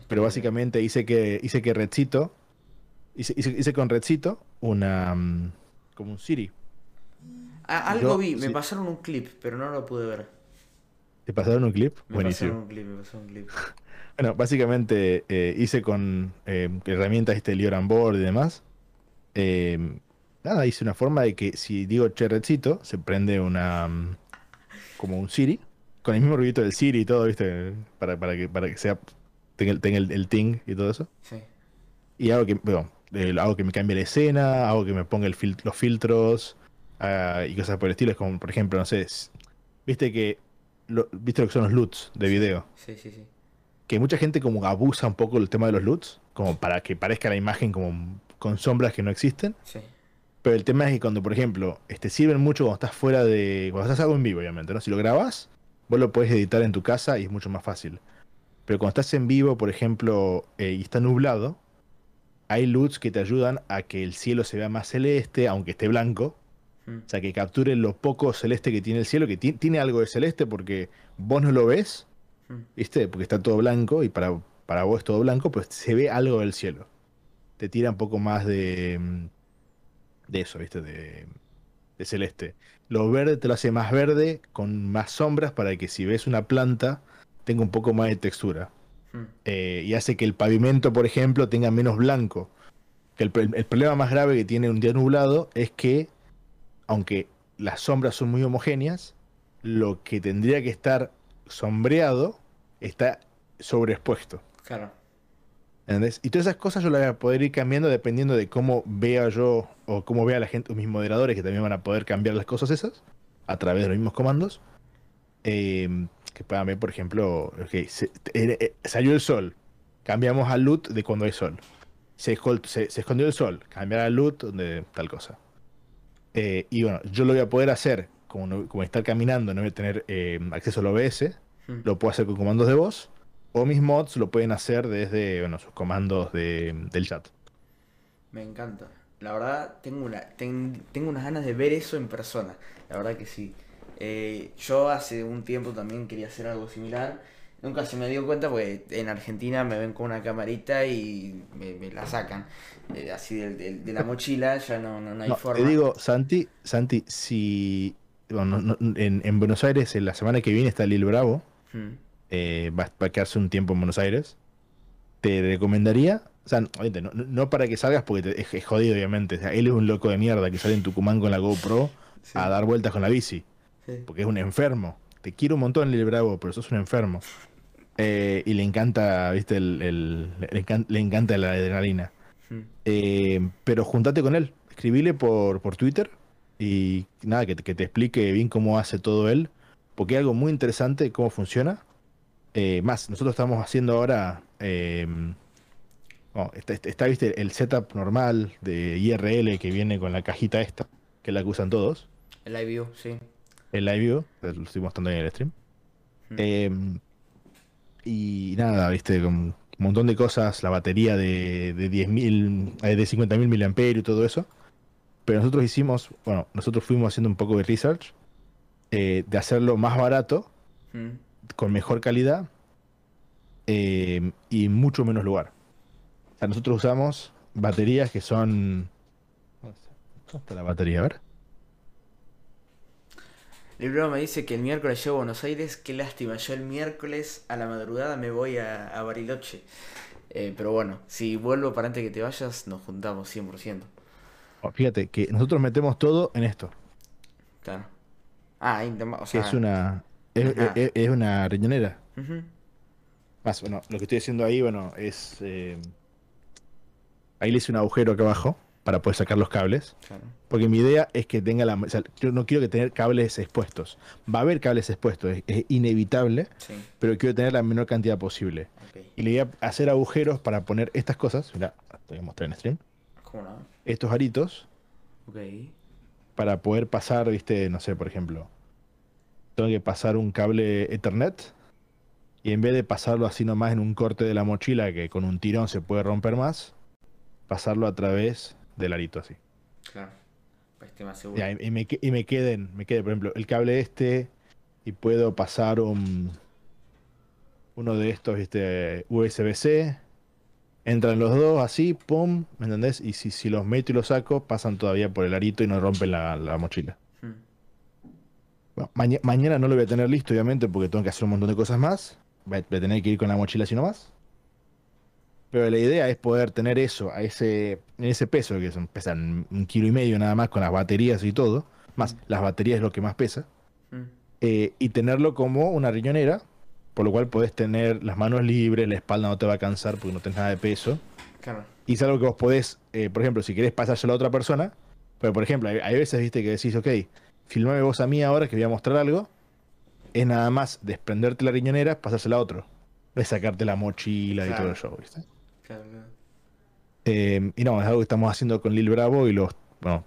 pero básicamente hice que hice que Redcito hice, hice, con Redcito una mm, como un Siri. Ah, algo vi, me pasaron un clip, pero no lo pude ver. ¿Te pasaron un clip? Me Buenísimo. pasaron un clip, me pasaron un clip. Bueno, básicamente eh, hice con eh, herramientas este Lioran Board y demás. Eh, nada, hice una forma de que si digo Redcito, se prende una mm, como un Siri, con el mismo ruido del Siri y todo, ¿viste? Para, para, que, para que sea tenga, el, el, ting y todo eso. Sí. Y hago que, bueno, hago que me cambie la escena, hago que me ponga el los filtros ah, y cosas por el estilo. Es como, por ejemplo, no sé, viste que lo, viste lo que son los LUTs de video. Sí, sí, sí. Que mucha gente como abusa un poco el tema de los LUTs, como para que parezca la imagen como con sombras que no existen. Sí. Pero el tema es que cuando, por ejemplo, este, sirven mucho cuando estás fuera de. Cuando estás algo en vivo, obviamente, ¿no? Si lo grabas, vos lo puedes editar en tu casa y es mucho más fácil. Pero cuando estás en vivo, por ejemplo, eh, y está nublado, hay LUTs que te ayudan a que el cielo se vea más celeste, aunque esté blanco. Mm. O sea, que capture lo poco celeste que tiene el cielo, que tiene algo de celeste porque vos no lo ves. ¿Viste? Porque está todo blanco y para, para vos es todo blanco, pues se ve algo del cielo. Te tira un poco más de mm, de eso, ¿viste? De, celeste. Lo verde te lo hace más verde, con más sombras, para que si ves una planta tenga un poco más de textura. Hmm. Eh, y hace que el pavimento, por ejemplo, tenga menos blanco. Que el, problema más grave que tiene un día nublado es que, aunque las sombras son muy homogéneas, lo que tendría que estar sombreado está sobreexpuesto. Claro. Y todas esas cosas yo las voy a poder ir cambiando dependiendo de cómo vea yo o cómo vea la gente, mis moderadores que también van a poder cambiar las cosas esas a través de los mismos comandos. Em, que puedan ver, por ejemplo, okay, eh, salió el sol, cambiamos al loot de cuando hay sol. Se, escondió el sol, cambiar al loot de tal cosa. Eh, y bueno, yo lo voy a poder hacer como, como estar caminando, no voy a tener em, acceso al OBS, hmm. lo puedo hacer con comandos de voz o mis mods lo pueden hacer desde bueno, sus comandos de, del chat. Me encanta. La verdad, tengo, una, tengo unas ganas de ver eso en persona. La verdad que sí. Eh, yo hace un tiempo también quería hacer algo similar. Nunca se me dio cuenta porque en Argentina me ven con una camarita y me, la sacan. Eh, así de, la mochila, ya no, no, hay forma. Te digo, Santi, Santi, si en, Buenos Aires en la semana que viene está Lil Bravo. Hmm. Eh, va, a quedarse un tiempo en Buenos Aires, te recomendaría, o sea, no, para que salgas porque es, jodido, obviamente. él es un loco de mierda que sale en Tucumán con la GoPro a dar vueltas con la bici. Porque es un enfermo. Te quiero un montón, Lil Bravo, pero sos un enfermo. Eh, y le encanta, viste, el, le, encanta, la adrenalina. Hmm. Eh, pero juntate con él, escribile por, por Twitter y nada, que, que, te explique bien cómo hace todo él, porque hay algo muy interesante cómo funciona. Eh, más, nosotros estamos haciendo ahora. Em, oh, está, viste, el setup normal de IRL que viene con la cajita esta, que es la que usan todos. El live view, sí. El live view, lo estoy mostrando en el stream. Em, y nada, viste, con un montón de cosas, la batería de, de 10.000, eh, de 50.000 mAh y todo eso. Pero nosotros hicimos, bueno, nosotros fuimos haciendo un poco de research eh, de hacerlo más barato con mejor calidad eh, y mucho menos lugar. O sea, nosotros usamos baterías que son... ¿Dónde está la batería? A ver. Libro me dice que el miércoles llego a Buenos Aires. Qué lástima. Yo el miércoles a la madrugada me voy a, Bariloche. Eh, pero bueno, si vuelvo para antes que te vayas, nos juntamos 100%. Fíjate que nosotros metemos todo en esto. Claro. Ah, o sea, es una es, una riñonera. Más, bueno, lo que estoy haciendo ahí, bueno, es. Eh, ahí le hice un agujero acá abajo para poder sacar los cables. Porque mi idea es que tenga la. O sea, yo no quiero que tener cables expuestos. Va a haber cables expuestos, es, inevitable, pero quiero tener la menor cantidad posible. Y le voy a hacer agujeros para poner estas cosas. Mira, te voy a mostrar en stream. Estos aritos. Para poder pasar, viste, no sé, por ejemplo tengo que pasar un cable Ethernet y en vez de pasarlo así nomás en un corte de la mochila que con un tirón se puede romper más, pasarlo a través del arito así. Claro. Pues y, me, y me queden, me quede, por ejemplo, el cable este y puedo pasar un uno de estos este, USB-C. Entran los dos así, pum, ¿me entendés? Y si, si los meto y los saco, pasan todavía por el arito y no rompen la, mochila. Hmm. mañana no lo voy a tener listo, obviamente, porque tengo que hacer un montón de cosas más. Voy a, tener que ir con la mochila así nomás. Pero la idea es poder tener eso a ese, en ese peso, que son, pesan un kilo y medio nada más con las baterías y todo. Más, hmm. las baterías es lo que más pesa. Hmm. Eh, y tenerlo como una riñonera por lo cual podés tener las manos libres, la espalda no te va a cansar porque no tenés nada de peso. Claro. Y es algo que vos podés, eh, por ejemplo, si querés pasárselo a otra persona, pero por ejemplo, hay, veces, viste, que decís, ok, filmame vos a mí ahora que voy a mostrar algo, es nada más desprenderte la riñonera, pasársela a otro. De sacarte la mochila y todo el show, ¿viste? Claro, claro. Eh, y no, es algo que estamos haciendo con Lil Bravo y los, bueno,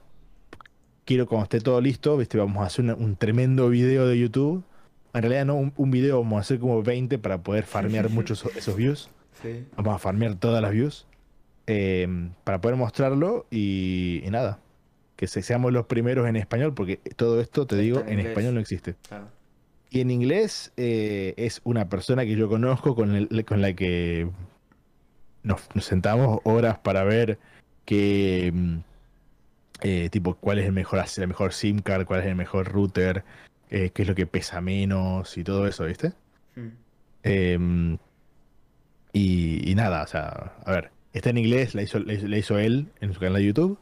quiero cuando esté todo listo, viste, vamos a hacer un tremendo video de YouTube en realidad no, un, video vamos a hacer como 20 para poder farmear *laughs* muchos esos views. Vamos a farmear todas las views. Em, para poder mostrarlo y, nada. Que seamos los primeros en español, porque todo esto, te digo, en, español no existe. Y en inglés eh, es una persona que yo conozco con, con la que nos, sentamos horas para ver qué em, eh, tipo cuál es el mejor, la mejor SIM card, cuál es el mejor router, eh, qué es lo que pesa menos y todo eso, ¿viste? Em, y, nada, o sea, a ver, está en inglés, la hizo, la hizo él en su canal de YouTube,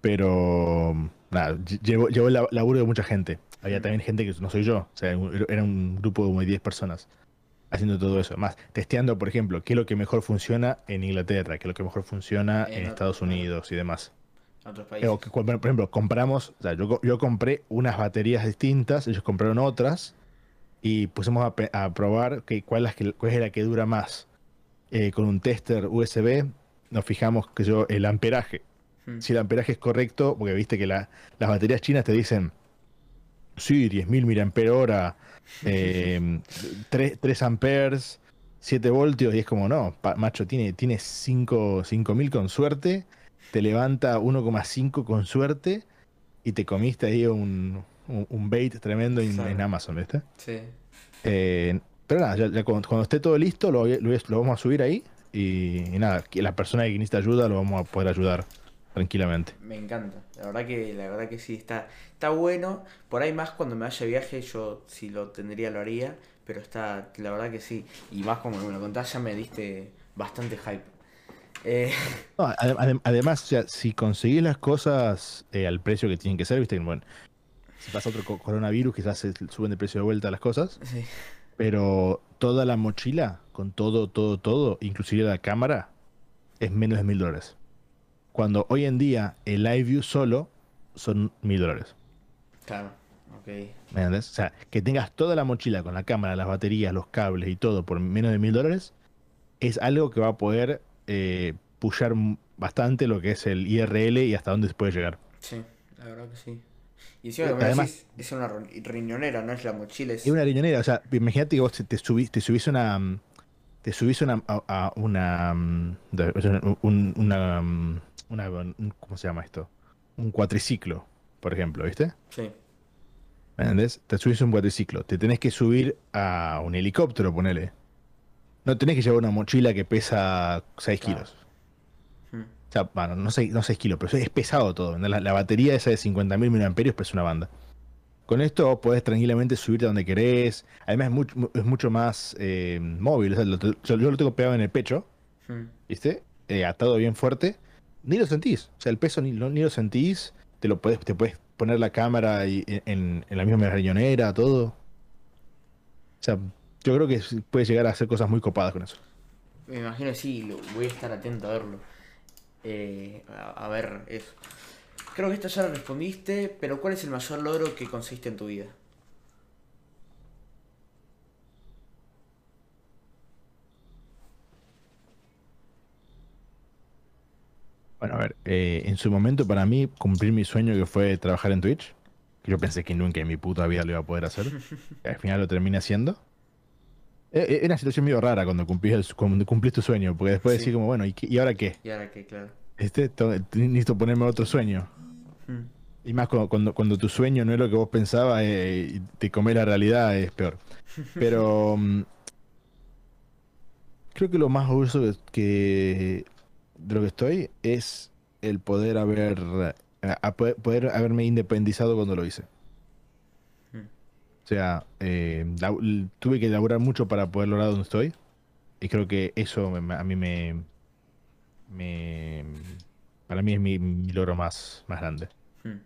pero nada, llevó, llevó el laburo de mucha gente. Había hmm. también gente que no soy yo, o sea, era un grupo de como 10 personas haciendo todo eso. Más, testeando, por ejemplo, qué es lo que mejor funciona en Inglaterra, qué es lo que mejor funciona en Estados Unidos y demás por ejemplo, compramos, o sea, yo, compré unas baterías distintas, ellos compraron otras y pusimos a, probar que, cuál, es la que, es la que dura más. Eh, con un tester USB nos fijamos que yo el amperaje. Hmm. Si el amperaje es correcto, porque viste que las baterías chinas te dicen, sí, 10.000 mAh, *laughs* eh, 3, 3 amperes, 7 voltios, y es como, no, macho, tiene, tiene 5.000 con suerte te levanta 1,5 con suerte y te comiste ahí un, un, bait tremendo en, Amazon, ¿viste? Sí. Eh, pero nada, ya, cuando, esté todo listo lo, lo, vamos a subir ahí y, nada, que la persona que necesita ayuda lo vamos a poder ayudar tranquilamente. Me encanta, la verdad que la verdad que sí está está bueno. Por ahí más cuando me vaya de viaje yo si lo tendría lo haría, pero está la verdad que sí y más como me lo contás ya me diste bastante hype. Eh, *laughs* además, si conseguís las cosas eh, al precio que tienen que ser, viste, bueno, si pasa otro coronavirus, quizás se suben de precio de vuelta las cosas. Pero toda la mochila, con todo, todo, todo, inclusive la cámara, es menos de mil dólares. Cuando hoy en día el live view solo son mil dólares. Claro, ok. ¿Me entiendes? O sea, que tengas toda la mochila con la cámara, las baterías, los cables y todo por menos de mil dólares, es algo que va a poder eh, pushar bastante lo que es el IRL y hasta dónde se puede llegar. Sí, la verdad que sí. Y encima Además, es una riñonera, no es la mochila. Es, una riñonera, o sea, imagínate que vos te, subís, te subís una. Te subís una, a, una, una, una, ¿Cómo se llama esto? Un cuatriciclo, por ejemplo, ¿viste? Sí. ¿Me entendés? Te subís un cuatriciclo. Te tenés que subir a un helicóptero, ponele. No tenés que llevar una mochila que pesa 6 kilos. Hmm. O sea, bueno, no 6, no kilos, pero es pesado todo. La, batería esa de 50.000 mAh pesa una banda. Con esto podés tranquilamente subirte a donde querés. Además es mucho, es mucho más eh, móvil. yo, lo tengo pegado en el pecho. Hmm. ¿Viste? Eh, atado bien fuerte. Ni lo sentís. O sea, el peso ni, ni lo sentís. Te lo puedes, te puedes poner la cámara y, en, en, la misma riñonera, todo. O sea, yo creo que puede llegar a hacer cosas muy copadas con eso. Me imagino sí, voy a estar atento a verlo. Eh, a, ver eso. Creo que esto ya lo respondiste, pero ¿cuál es el mayor logro que conseguiste en tu vida? Bueno, a ver, eh, en su momento para mí cumplir mi sueño que fue trabajar en Twitch, que yo pensé que nunca en mi puta vida lo iba a poder hacer, *laughs* al final lo terminé haciendo. Era eh, una situación medio rara cuando cumplís, cuando cumplís tu sueño, porque después decís como, bueno, ¿y, ahora qué? ¿Y ahora qué, claro? Este, necesito ponerme otro sueño. Hmm. Y más cuando, cuando, tu sueño no es lo que vos pensabas eh, y te comes la realidad, es peor. *laughs* Pero mm, creo que lo más orgulloso que, de lo que estoy es el poder haber poder, haberme independizado cuando lo hice. O sea, eh, tuve que laburar mucho para poder lograr donde estoy. Y creo que eso a mí me, me para mí es mi, logro más, más grande. Hmm.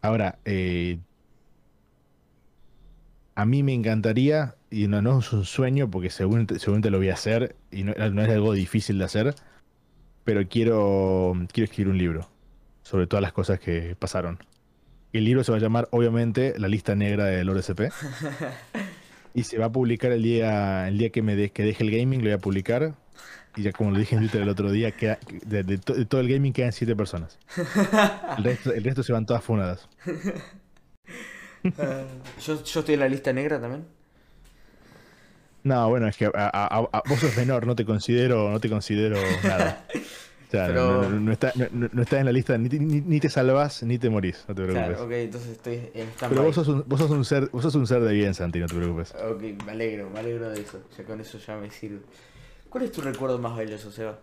Ahora, eh, a mí me encantaría, y no, no es un sueño, porque según, seguramente lo voy a hacer, y no, es algo difícil de hacer, pero quiero, quiero escribir un libro sobre todas las cosas que pasaron. El libro se va a llamar, obviamente, La lista negra del SP. *laughs* y se va a publicar el día, el día que me que deje el gaming, lo voy a publicar. Y ya como lo dije en Twitter el otro día, de, todo el gaming quedan siete personas. El *laughs* resto, el resto se van todas funadas. Ah, ¿yo, estoy en la lista negra también. No, bueno, es que vos sos menor, no te considero, no te considero nada. *laughs* O sea, no, no, estás en la lista, ni, te salvas ni te morís, no te preocupes. Claro, ok, entonces estoy en Pero vos sos, un, vos sos, un, ser, vos sos un ser de bien, Santi, no te preocupes. Ok, me alegro, me alegro de eso. Ya con eso ya me sirve. ¿Cuál es tu recuerdo más valioso, Seba?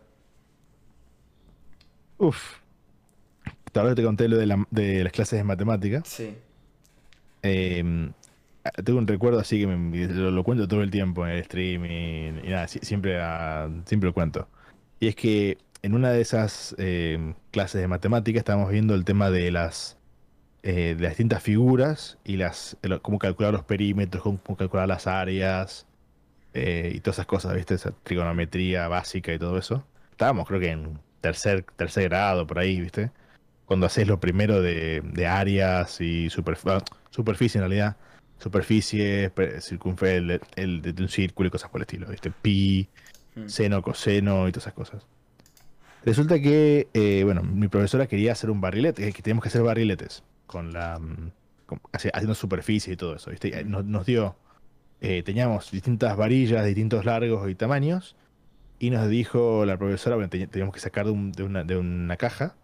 Uf. Tal vez te conté lo de, las clases de matemática. Sí. Em, tengo un recuerdo así que lo, cuento todo el tiempo en el stream y, nada, siempre, ah, siempre lo cuento. Y es que en una de esas em, clases de matemática estábamos viendo el tema de las, eh, de las distintas figuras y las cómo calcular los perímetros, cómo calcular las áreas, eh, y todas esas cosas, ¿viste? Esa trigonometría básica y todo eso. Estábamos, creo que en tercer, tercer grado, por ahí, ¿viste? Cuando haces lo primero de, áreas y superficie en realidad. Superficie, circunferencia el, de un círculo y cosas por el estilo, ¿viste? Pi, hmm. seno, coseno y todas esas cosas. Resulta que, eh, bueno, mi profesora quería hacer un barrilete, que tenemos que hacer barriletes con la. Mm, haciendo superficie y todo eso, ¿viste? nos dio eh, teníamos distintas varillas de distintos largos y tamaños. Y nos dijo la profesora, bueno, teníamos que sacar de, una, caja.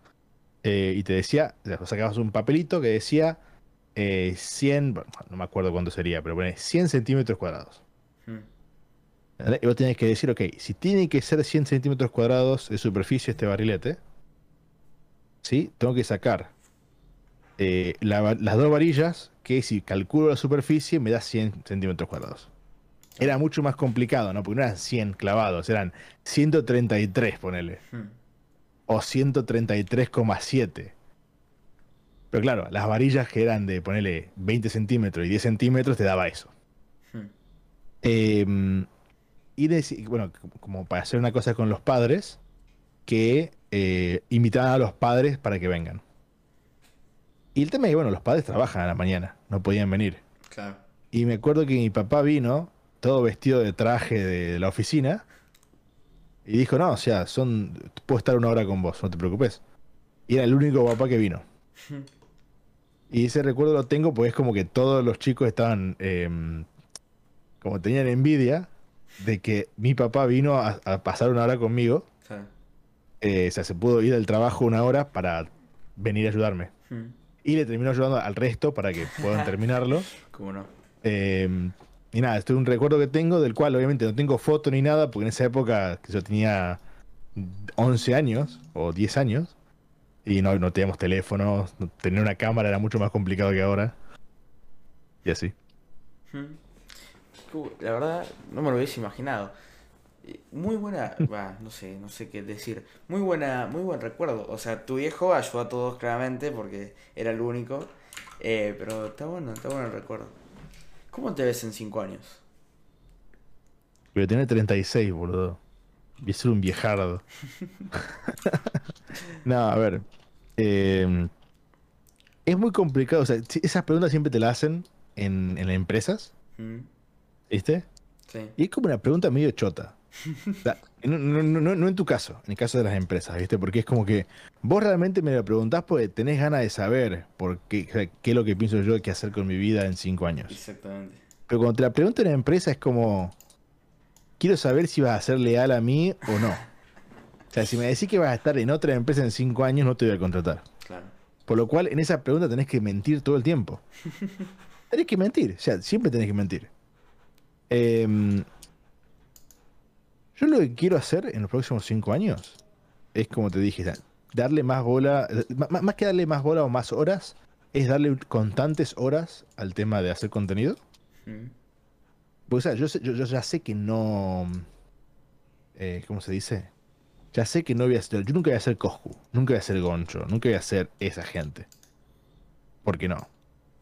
Eh, y te decía, sacabas un papelito que decía 100, eh, no me acuerdo cuánto sería, pero pone 100 centímetros cuadrados. Hmm. Y vos tenés que decir, ok, si tiene que ser 100 centímetros cuadrados de superficie este barrilete, ¿sí? Tengo que sacar las dos varillas que si calculo la superficie me da 100 centímetros cuadrados. Era mucho más complicado, ¿no? Porque no eran 100 clavados, eran 133, ponele. Hmm. O 133,7. Pero claro, las varillas que eran de, ponele, 20 centímetros y 10 centímetros, te daba eso. Hmm. Em, y bueno, como para hacer una cosa con los padres, que eh, invitaban a los padres para que vengan. Y el tema es que, bueno, los padres trabajan a la mañana, no podían venir. Claro. Y me acuerdo que mi papá vino, todo vestido de traje de la oficina, y dijo, no, o sea, son puedo estar una hora con vos, no te preocupes. Y era el único papá que vino. *laughs* y ese recuerdo lo tengo porque es como que todos los chicos estaban, em, como tenían envidia de que mi papá vino a, pasar una hora conmigo. Eh, o sea, se pudo ir al trabajo una hora para venir a ayudarme y le terminó ayudando al resto para que puedan *laughs* terminarlo. ¿Cómo no? Em, y nada, esto es un recuerdo que tengo, del cual obviamente no tengo foto ni nada, porque en esa época que yo tenía 11 años o 10 años, y no, no teníamos teléfonos, tener una cámara era mucho más complicado que ahora. Y así. La verdad, no me lo hubiese imaginado muy buena, *laughs* no sé, no sé qué decir. Muy buena, muy buen recuerdo. O sea, tu viejo ayudó a todos claramente porque era el único. Eh, pero está bueno, está bueno el recuerdo. ¿Cómo te ves en 5 años? Voy a tener 36, boludo. Voy a ser un viejardo. *laughs* no, a ver. Em, es muy complicado. O sea, esas preguntas siempre te las hacen en, en empresas. Mm. ¿Viste? Sí. Y es como una pregunta medio chota. *laughs* No, no, en tu caso, en el caso de las empresas, ¿viste? Porque es como que vos realmente me lo preguntás porque tenés ganas de saber por qué, qué es lo que pienso yo que hacer con mi vida en cinco años. Exactamente. Pero cuando te la pregunto en la empresa es como, quiero saber si vas a ser leal a mí o no. O sea, si me decís que vas a estar en otra empresa en cinco años, no te voy a contratar. Claro. Por lo cual, en esa pregunta tenés que mentir todo el tiempo. *laughs* tenés que mentir, o sea, siempre tenés que mentir. Em, yo lo que quiero hacer en los próximos cinco años es, como te dije, darle más bola, más que darle más bola o más horas, es darle constantes horas al tema de hacer contenido. Mm. Porque, o sea, yo, yo, ya sé que no. Eh, ¿Cómo se dice? Ya sé que no voy a ser. Yo nunca voy a ser Coscu, nunca voy a ser Goncho, nunca voy a ser esa gente. ¿Por qué no?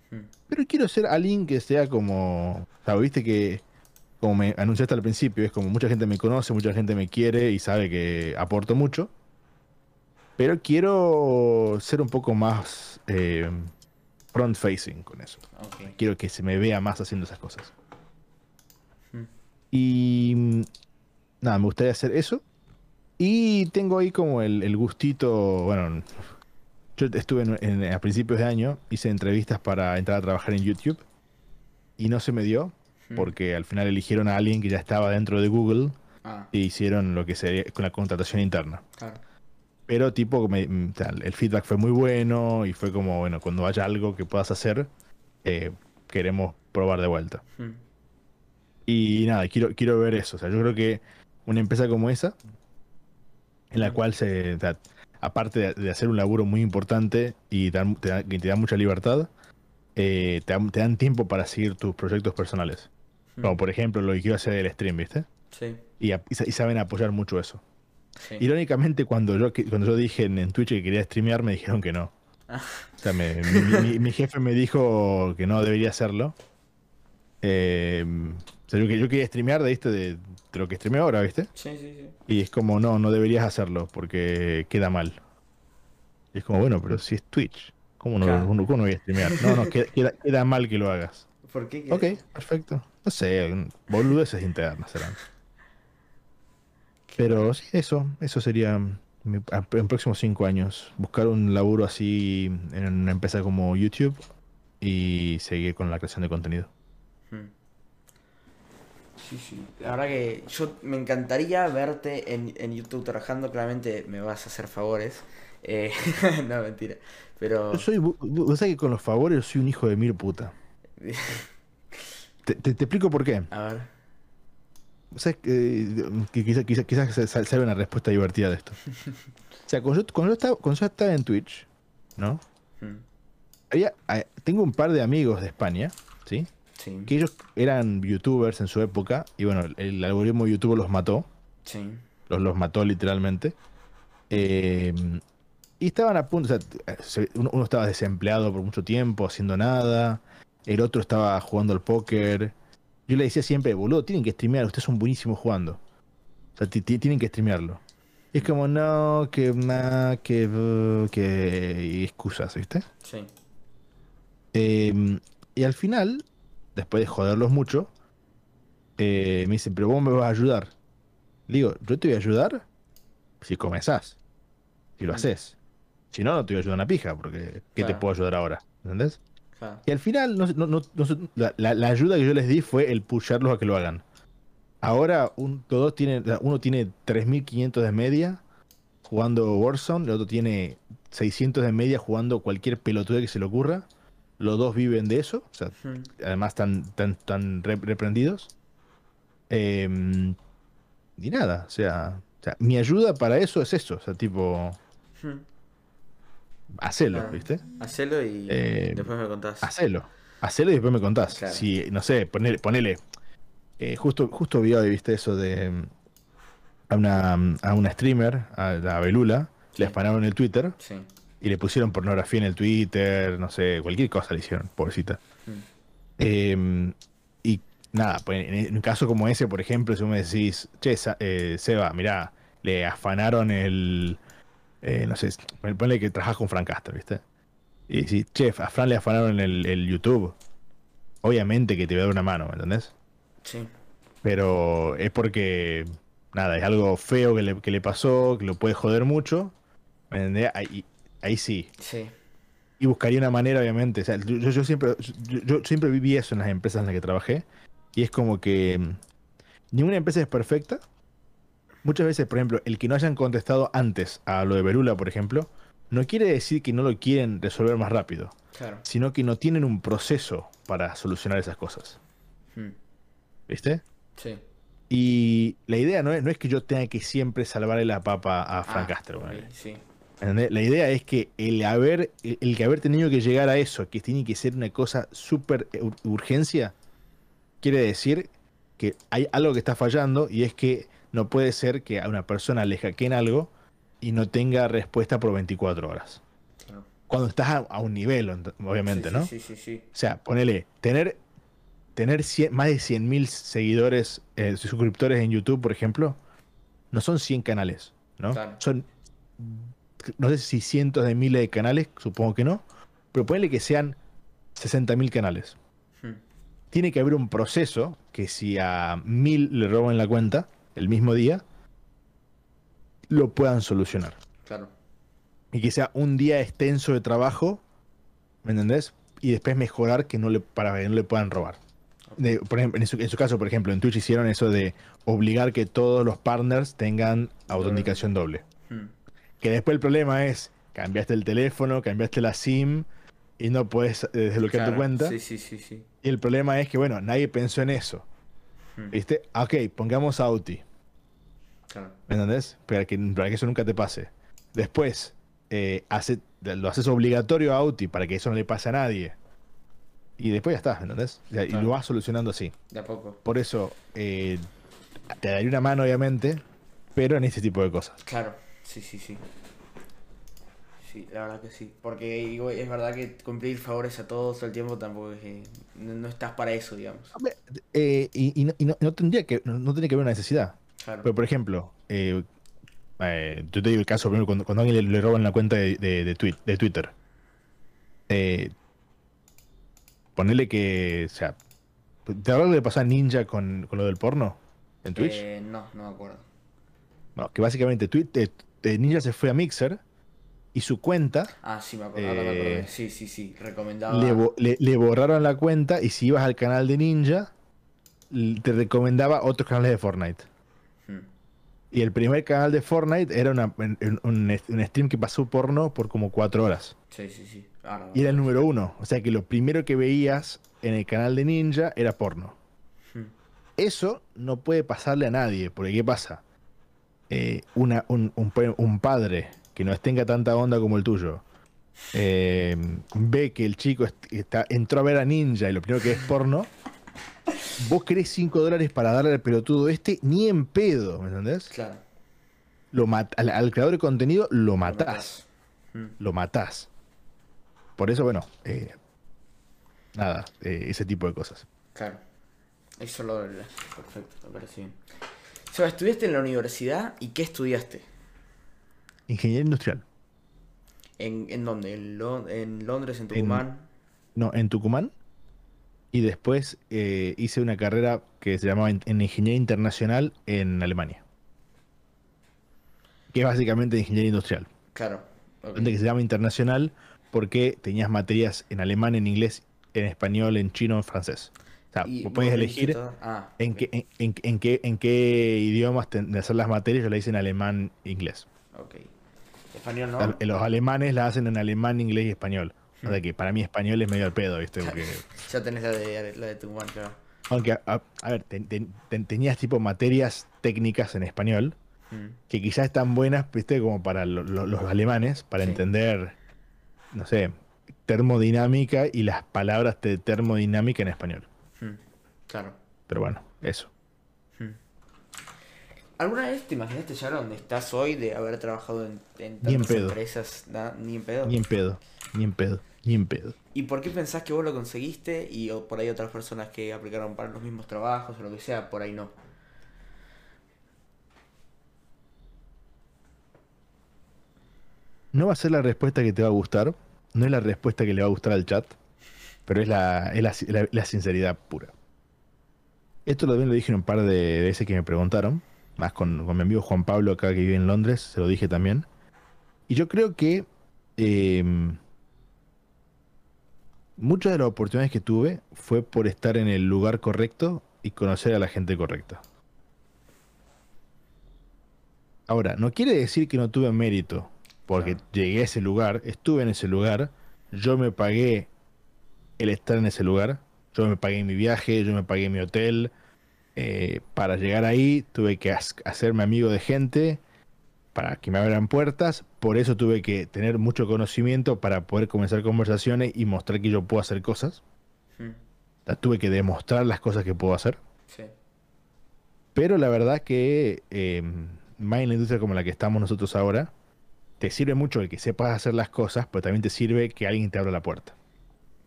Mm. Pero quiero ser alguien que sea como. O sea, viste que. Como me anunciaste al principio, es como mucha gente me conoce, mucha gente me quiere y sabe que aporto mucho. Pero quiero ser un poco más eh, front facing con eso. Quiero que se me vea más haciendo esas cosas. Hmm. Y nada, me gustaría hacer eso. Y tengo ahí como el, gustito, bueno, yo estuve a principios de año, hice entrevistas para entrar a trabajar en YouTube y no se me dio hmm. porque al final eligieron a alguien que ya estaba dentro de Google ah. e hicieron lo que sería con la contratación interna. Claro. Pero tipo, el feedback fue muy bueno y fue como, bueno, cuando haya algo que puedas hacer, eh, queremos probar de vuelta. Hmm. Y nada, quiero, quiero ver eso. O sea, yo creo que una empresa como esa, en la hmm. cual se, aparte de, hacer un laburo muy importante y te, te da mucha libertad, eh, te, dan tiempo para seguir tus proyectos personales. Como por ejemplo lo que quiero hacer del stream, ¿viste? Sí. y saben apoyar mucho eso. Irónicamente, cuando yo, cuando yo dije en, Twitch que quería streamear, me dijeron que no. Ah. O sea, mi, jefe me dijo que no debería hacerlo. Eh, o sea, yo, yo, quería streamear de, ¿viste? De, lo que streameo ahora, ¿viste? Sí, sí, sí. Y es como, no, no deberías hacerlo porque queda mal. Y es como, bueno, pero si es Twitch, ¿cómo no, cómo no voy a streamear? No, no, queda, queda, mal que lo hagas. ¿Por qué? Ok, perfecto. No sé, boludeces internas serán. *laughs* Pero sí, eso, eso sería en próximos cinco años. Buscar un laburo así en una empresa como YouTube y seguir con la creación de contenido. Hmm. Sí, sí. La verdad que yo me encantaría verte en, YouTube trabajando. Claramente me vas a hacer favores. Eh, *laughs* no, mentira. Pero. Yo soy. Que con los favores soy un hijo de mil puta. Te, te, explico por qué. A ver. ¿Sabes que quizás quizá, quizá salga una respuesta divertida de esto? *laughs* O sea, cuando yo, estaba, en Twitch, ¿no? Hmm. Había, tengo un par de amigos de España, ¿sí? Sí. Que ellos eran youtubers en su época y bueno, el algoritmo de YouTube los mató. Sí. Los, los mató literalmente. Eh, y estaban a punto, o sea, uno, estaba desempleado por mucho tiempo, haciendo nada. El otro estaba jugando al póker. Yo le decía siempre, boludo, tienen que streamear, ustedes son buenísimos jugando. O sea, tienen que streamearlo. Y es como, no, que, que, uh, que, y excusas, ¿viste? Sí. Em, y al final, después de joderlos mucho, eh, me dicen, pero vos me vas a ayudar. Le digo, yo te voy a ayudar si comenzás, si lo mm. haces. Si no, no te voy a ayudar una pija, porque ¿qué te puedo ayudar ahora? ¿Entendés? Y al final, la, ayuda que yo les di fue el pusharlos a que lo hagan. Ahora un, todos tienen, uno tiene 3500 de media jugando Warzone, el otro tiene 600 de media jugando cualquier pelotuda que se le ocurra. Los dos viven de eso, además están tan, tan reprendidos. Em, y nada, o sea, mi ayuda para eso es eso, o sea, tipo hacelo, ¿viste? Hacelo y eh, después me contás. Hacelo. Hacelo y después me contás. Si, no sé, ponele. ponele eh, justo, justo vi hoy, viste, eso de. A una, a una streamer, a la Belula, le dispararon el Twitter. Sí. Y le pusieron pornografía en el Twitter, no sé, cualquier cosa le hicieron, pobrecita. Mm. Em, y nada, pues en un caso como ese, por ejemplo, si vos me decís, che, eh, Seba, mirá, le afanaron el, eh, no sé, ponle que trabajas con Frank Castro, ¿viste? Y si, chef, a Fran le afanaron el, el YouTube, obviamente que te voy a dar una mano, ¿me entendés? Sí. Pero es porque, nada, es algo feo que le, que le pasó, que lo puede joder mucho, ¿me entendés? Ahí, ahí sí. Sí. Y buscaría una manera, obviamente. O sea, yo, yo, siempre, yo, siempre viví eso en las empresas en las que trabajé. Y es como que mm, ninguna empresa es perfecta, muchas veces, por ejemplo, el que no hayan contestado antes a lo de Berula, por ejemplo, no quiere decir que no lo quieren resolver más rápido, Claro. sino que no tienen un proceso para solucionar esas cosas. Hmm. ¿Viste? Sí. Y la idea no es, no es que yo tenga que siempre salvarle la papa a Frank Ah, Castro. La idea es que el haber, el, el que haber tenido que llegar a eso, que tiene que ser una cosa súper ur- urgencia, quiere decir que hay algo que está fallando y es que no puede ser que a una persona le hackeen algo y no tenga respuesta por 24 horas. Cuando estás a, a un nivel, ent- obviamente, Sí, ¿no? Sí, sí, sí. O sea, ponele, tener, tener 100 más de 100.000 seguidores, eh, suscriptores en YouTube, por ejemplo, no son 100 canales, ¿no? Claro. Son, no sé si cientos de miles de canales, supongo que no, pero ponele que sean 60.000 canales. Hmm. Tiene que haber un proceso que si a mil le roban la cuenta el mismo día, lo puedan solucionar Claro. y que sea un día extenso de trabajo, ¿me entendés? Y después mejorar que no le, para que no le puedan robar. De- por ejemplo, en su, en su caso, por ejemplo, en Twitch hicieron eso de obligar que todos los partners tengan autenticación doble. Hmm. Que después el problema es, cambiaste el teléfono, cambiaste la SIM y no puedes eh, desbloquear Claro. tu cuenta. Sí, sí, sí, sí. Y el problema es que, bueno, nadie pensó en eso. Hmm. ¿Viste? Ah, Ok, pongamos Auti. Claro. ¿Me entendés? Para que, para que eso nunca te pase. Después, eh, hace- lo haces obligatorio a Auti para que eso no le pase a nadie. Y después ya está, ¿me entendés? O sea, Y lo vas solucionando así. De a poco. Por eso, eh, te daría una mano, obviamente, pero en ese tipo de cosas. Claro. Sí, sí, sí. Sí, la verdad que sí. Porque digo, es verdad que cumplir favores a todos todo el tiempo tampoco es que no, no estás para eso, digamos. Hombre, eh, y, y no, y no- no tendría que, no, tiene que haber una necesidad. Claro. Pero, por ejemplo, eh, eh, yo te digo el caso primero cuando, cuando a alguien le, le roban la cuenta de, de, de tweet- de Twitter. Eh, ponerle que, o sea, ¿te acuerdas lo que le pasó a Ninja con, con lo del porno en Twitch? Eh, no, no me acuerdo. No, que básicamente eh, eh, Ninja se fue a Mixer y su cuenta Ah, sí, me acuerdo. ahora me acordé. Eh, Sí, sí, sí. Recomendaba. le, bo- le- le borraron la cuenta y si ibas al canal de Ninja te recomendaba otros canales de Fortnite. Y el primer canal de Fortnite era una- un, stream que pasó porno por como cuatro horas. Sí, sí, sí. Ahora, Y era el número uno. O sea que lo primero que veías en el canal de Ninja era porno. Hmm. Eso no puede pasarle a nadie. Porque ¿qué pasa? Eh, una- un, un pa- un padre que no tenga tanta onda como el tuyo eh, ve que el chico est- está, entró a ver a Ninja y lo primero que es porno. Vos querés 5 dólares para darle al pelotudo este, ni en pedo, ¿me entendés? Claro. Lo al, al creador de contenido lo Lo matás. Hmm. Lo matás. Por eso, bueno, eh, nada, eh, ese tipo de cosas. Claro. Eso lo perfecto, me parece bien. Estudiaste en la universidad y qué estudiaste? Ingeniería industrial. ¿En, en dónde? ¿En, Lo- en Londres, en Tucumán? No, en Tucumán. Y después eh, hice una carrera que se llamaba en Ingeniería Internacional en Alemania. Que es básicamente ingeniería industrial. Claro. ok. Donde que se llama internacional porque tenías materias en alemán, en inglés, en español, en chino, en francés. O sea, vos elegir Ah, en, qué, en, en- qué, en qué idiomas ten- hacer las materias. Yo la hice en alemán, inglés. ok. Español no. Los alemanes la hacen en alemán, inglés y español. O sea que para mí español es medio al pedo, ¿viste? Porque, *laughs* Ya tenés la de, la de Tucumán, claro. aunque, a, ver, ten- ten- ten- tenías tipo materias técnicas en español Hmm. que quizás están buenas, ¿viste? Como para lo- lo- los alemanes, para Sí. entender, no sé, termodinámica y las palabras de termodinámica en español. Hmm. Claro. Pero bueno, eso. ¿Alguna vez te imaginaste ya donde estás hoy de haber trabajado en, tantas empresas? Ni en pedo. Ni en pedo, ni en pedo, ni en pedo. ¿Y por qué pensás que vos lo conseguiste y o por ahí otras personas que aplicaron para los mismos trabajos o lo que sea, por ahí no? No va a ser la respuesta que te va a gustar, no es la respuesta que le va a gustar al chat, pero es la, es la, la- la sinceridad pura. Esto también lo dije en un par de veces que me preguntaron, más con, con mi amigo Juan Pablo acá que vive en Londres, se lo dije también. Y yo creo que eh, muchas de las oportunidades que tuve fue por estar en el lugar correcto y conocer a la gente correcta. Ahora, no quiere decir que no tuve mérito Porque llegué a ese lugar, estuve en ese lugar, yo me pagué el estar en ese lugar, yo me pagué mi viaje, yo me pagué mi hotel. Eh, para llegar ahí tuve que hacerme amigo de gente para que me abran puertas. Por eso tuve que tener mucho conocimiento para poder comenzar conversaciones y mostrar que yo puedo hacer cosas. Hmm. tuve que demostrar las cosas que puedo hacer. Sí. Pero la verdad que eh, más en la industria como la que estamos nosotros ahora, te sirve mucho el que sepas hacer las cosas, pero también te sirve que alguien te abra la puerta.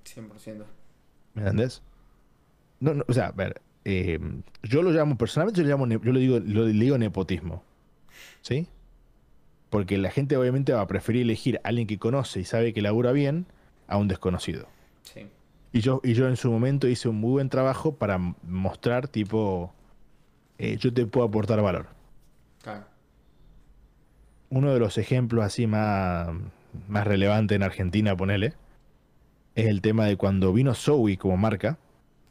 100%. ¿Me entendés? No, no, o sea, a ver, eh, yo lo llamo, personalmente yo, lo llamo, yo lo digo, lo digo nepotismo. ¿Sí? Porque la gente obviamente va a preferir elegir a alguien que conoce y sabe que labura bien a un desconocido. Sí. Y yo, y yo en su momento hice un muy buen trabajo para mostrar, tipo, eh, yo te puedo aportar valor. Claro. Uno de los ejemplos así más, más relevantes en Argentina, ponele, es el tema de cuando vino Zoe como marca,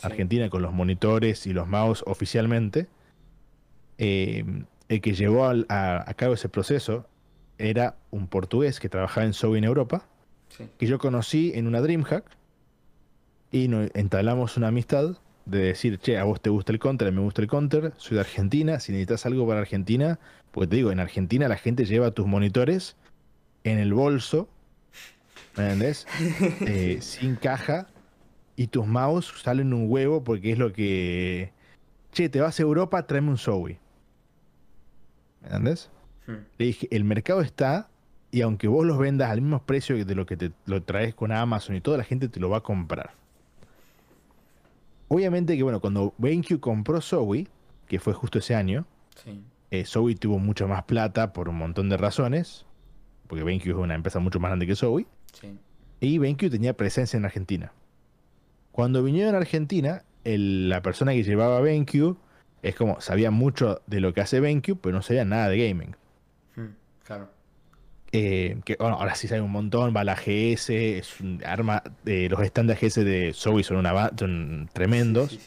Argentina con los monitores y los mouse oficialmente, eh, el que llevó a, cabo ese proceso era un portugués que trabajaba en Zoe en Europa, que yo conocí en una DreamHack y nos entablamos una amistad de decir, che, a vos te gusta el counter, a mí me gusta el counter, soy de Argentina, si necesitas algo para Argentina, porque te digo, en Argentina la gente lleva tus monitores en el bolso, ¿me entendés? *laughs* Eh, sin caja, y tus mouse salen un huevo porque es lo que, che, te vas a Europa, tráeme un Zoe. ¿Me entendés? Hmm. Le dije, el mercado está, y aunque vos los vendas al mismo precio de lo que te lo traes con Amazon y toda la gente te lo va a comprar. Obviamente que, bueno, cuando BenQ compró Zoe, que fue justo ese año, sí. Eh, Zoe tuvo mucha más plata por un montón de razones, porque BenQ es una empresa mucho más grande que Zoe, sí. y BenQ tenía presencia en Argentina. Cuando vinieron a Argentina, la persona que llevaba BenQ es como, sabía mucho de lo que hace BenQ, pero no sabía nada de gaming. Claro. Eh, que bueno, ahora sí sabe un montón, va la GS, es un arma, de los estándares GS de Zoe son, una, son tremendos.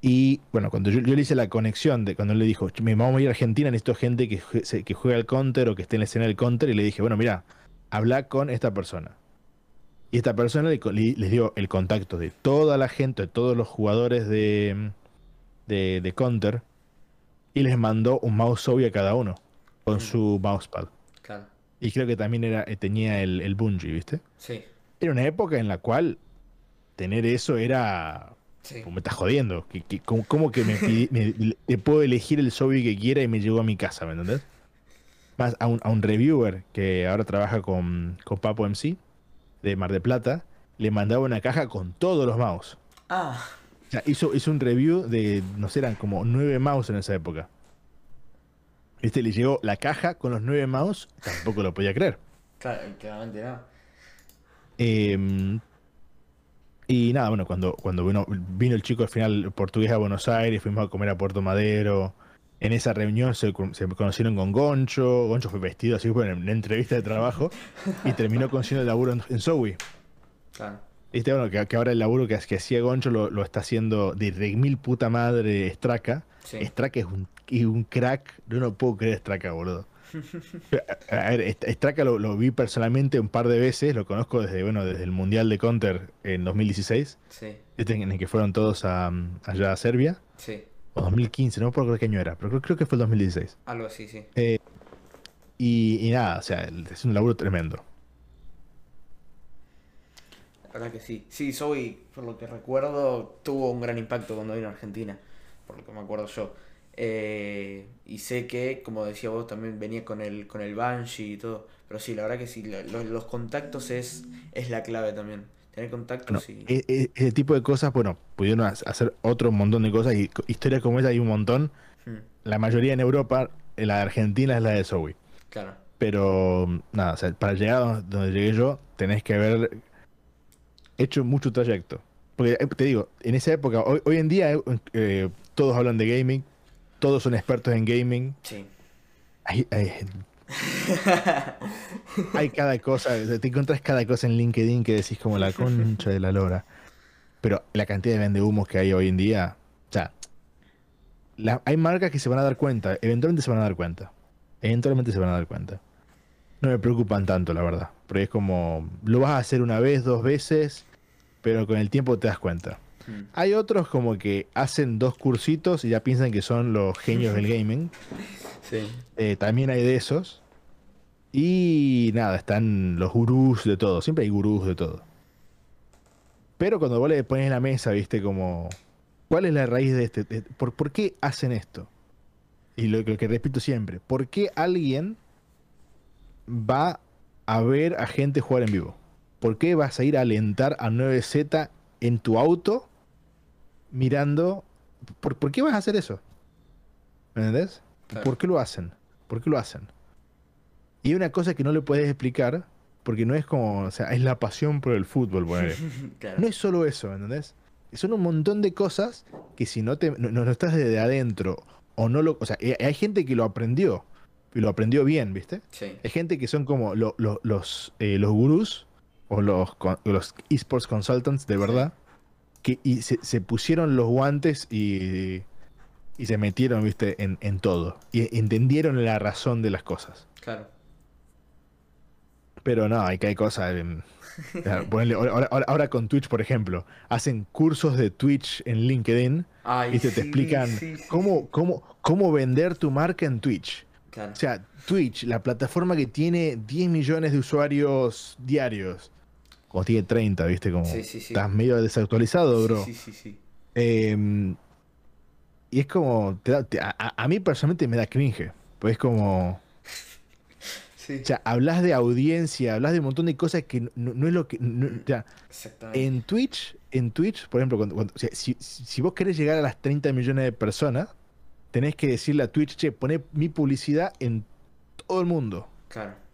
y bueno, cuando yo, le hice la conexión de cuando él le dijo, me vamos a ir a Argentina, necesito gente que, que juegue al counter o que esté en la escena del counter, y le dije, bueno, mira, habla con esta persona. Y esta persona le, les dio el contacto de toda la gente, de todos los jugadores de, de, de counter, y les mandó un mouse Zoe a cada uno, con mm. su mousepad. Y creo que también era, eh, tenía el, el Bungie, ¿viste? Sí. Era una época en la cual tener eso era. Sí. me estás jodiendo. Que, ¿cómo, que me, *laughs* puedo elegir el Zombie que quiera y me llegó a mi casa, ¿me entendés? Más a un, a un reviewer que ahora trabaja con, con Papo MC de Mar de Plata, le mandaba una caja con todos los mouse. Ah. O sea, hizo, hizo un review de, no sé, eran como nueve mouse en esa época. Este le llegó la caja con los nueve mouse, tampoco lo podía creer. Claro, claramente no. Em, y nada, bueno, cuando, cuando vino, vino el chico al final portugués a Buenos Aires, fuimos a comer a Puerto Madero. En esa reunión se, conocieron con Goncho. Goncho fue vestido así en una entrevista de trabajo y terminó consiguiendo el laburo en, en Claro. Viste, bueno, que, ahora el laburo que, que hacía Goncho lo, está haciendo de mil puta madre Straka. Sí. Straka es un y un crack. Yo no puedo creer Straka, boludo. *laughs* A ver, Straka lo, vi personalmente un par de veces, lo conozco desde bueno desde el Mundial de Counter en 2016, sí. en el que fueron todos a, allá a Serbia. Sí. O 2015, no me acuerdo qué año era, pero creo, que fue el 2016. Algo así, sí. Eh, y, nada, o sea, es un laburo tremendo. La verdad que sí. Sí, Zoe, por lo que recuerdo, tuvo un gran impacto cuando vino a Argentina, por lo que me acuerdo yo. Eh, y sé que, como decía vos, también venía con el, con el Banshee y todo. Pero sí, la verdad que sí, los contactos es, es la clave también. Tener contactos y... E, e, ese tipo de cosas, bueno, pudieron hacer otro montón de cosas y historias como esa hay un montón. Hmm. La mayoría en Europa, la de Argentina es la de Zoe. Claro. Pero nada, o sea, para llegar a donde llegué yo, tenés que haber hecho mucho trayecto. Porque eh, te digo, en esa época, hoy, hoy en día eh, todos hablan de gaming, todos son expertos en gaming. Sí. Hay, hay, cada cosa, te encuentras cada cosa en LinkedIn que decís como la concha de la lora. Pero la cantidad de vendehumos que hay hoy en día, o sea, hay marcas que se van a dar cuenta, eventualmente se van a dar cuenta. Eventualmente se van a dar cuenta. no me preocupan tanto, la verdad. Porque es como, lo vas a hacer una vez, dos veces, pero con el tiempo te das cuenta. Hmm. Hay otros como que hacen dos cursitos y ya piensan que son los genios del gaming. *laughs* Sí. Eh, también hay de esos. Y nada, están los gurús de todo. Siempre hay gurús de todo. Pero cuando vos le pones en la mesa, viste, como, ¿cuál es la raíz de este? ¿Por, por qué hacen esto? Y lo, lo, que repito siempre, ¿por qué alguien va a ver a gente jugar en vivo? ¿Por qué vas a ir a alentar a 9Z en tu auto mirando? ¿Por, qué vas a hacer eso? ¿Me entendés? ¿Por qué lo hacen? ¿Por qué lo hacen? Y hay una cosa que no le puedes explicar, porque no es como, o sea, es la pasión por el fútbol, *laughs* No es solo eso, ¿entendés? Son un montón de cosas que si no te no, estás desde adentro o no lo, o sea, hay gente que lo aprendió y lo aprendió bien, ¿viste? Sí. Hay gente que son como los, eh, los gurús o los, los esports consultants de verdad, que y se, pusieron los guantes y, y se metieron, ¿viste? En, en todo. Y entendieron la razón de las cosas. Claro. Pero no, hay que hay cosas. ahora, con Twitch, por ejemplo, hacen cursos de Twitch en LinkedIn y te, te explican Cómo, cómo, cómo vender tu marca en Twitch. O sea, Twitch, la plataforma que tiene 10 millones de usuarios diarios, como tiene 30, ¿viste? Como estás medio desactualizado, bro. Sí, sí, sí. Em, y es como, a, mí personalmente me da cringe, pues es como... *laughs* O sea, hablas de audiencia, hablas de un montón de cosas que no, es lo que... en Twitch, en Twitch, por ejemplo, cuando, si, si, vos querés llegar a las 30 millones de personas, tenés que decirle a Twitch, che, poné mi publicidad en todo el mundo. Claro.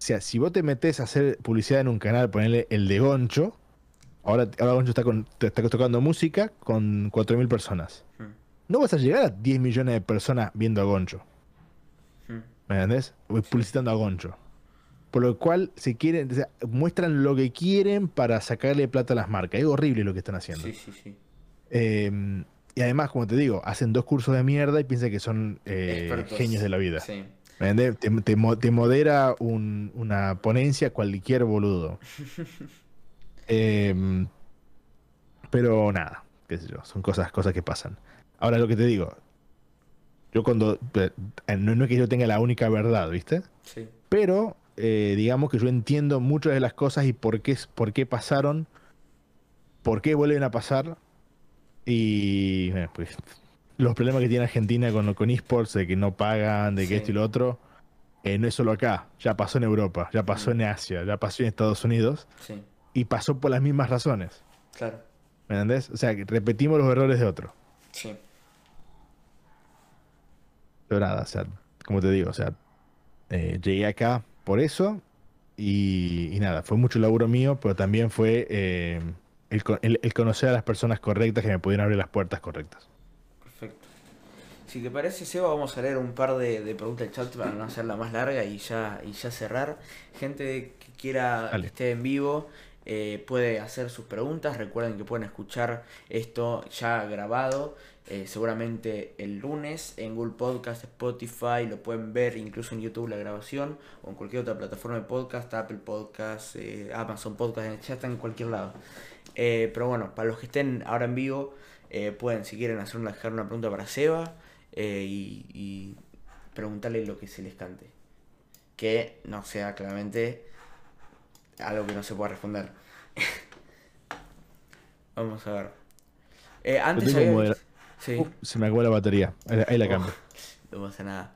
O sea, si vos te metes a hacer publicidad en un canal, ponerle el de Goncho, ahora, Goncho está, con, está tocando música con 4.000 personas. Hmm. No vas a llegar a 10 millones de personas viendo a Goncho. Hmm. ¿Me entendés? Publicitando a Goncho. Por lo cual se quieren, muestran lo que quieren para sacarle plata a las marcas. Es horrible lo que están haciendo. Sí, sí, sí. Eh, y además, como te digo, hacen dos cursos de mierda y piensan que son eh, genios de la vida. Sí. Te, te, modera una ponencia cualquier boludo. *laughs* Em, pero nada, qué sé yo, son cosas, cosas que pasan. Ahora lo que te digo, yo cuando. Eh, no, es que yo tenga la única verdad, ¿viste? Sí. Pero eh, digamos que yo entiendo muchas de las cosas y por qué, por qué pasaron, por qué vuelven a pasar y pues los problemas que tiene Argentina con, con esports, de que no pagan, de que esto y lo otro, eh, no es solo acá, ya pasó en Europa, ya pasó en Asia, ya pasó en Estados Unidos. Y pasó por las mismas razones. Claro. ¿Me entendés? O sea, que repetimos los errores de otro. Sí. Pero nada, o sea, como te digo, o sea, eh, llegué acá por eso y, nada, fue mucho laburo mío, pero también fue eh, el, conocer a las personas correctas que me pudieran abrir las puertas correctas. Si te parece, Seba, vamos a leer un par de, preguntas del chat para no hacerla más larga y ya, y ya cerrar. Gente que quiera que esté en vivo. Eh, puede hacer sus preguntas. Recuerden que pueden escuchar esto ya grabado. Eh, seguramente el lunes en Google Podcast, Spotify, lo pueden ver incluso en YouTube la grabación o en cualquier otra plataforma de podcast, Apple Podcast, eh, Amazon Podcast, ya está en cualquier lado. Eh, pero bueno, para los que estén ahora en vivo, pueden, si quieren, hacer una, dejar una pregunta para Seba eh, y, preguntarle lo que se les cante. Que no sea claramente algo que no se pueda responder. *laughs* Vamos a ver. antes se me acabó la batería. Ahí, la cambio. no pasa nada.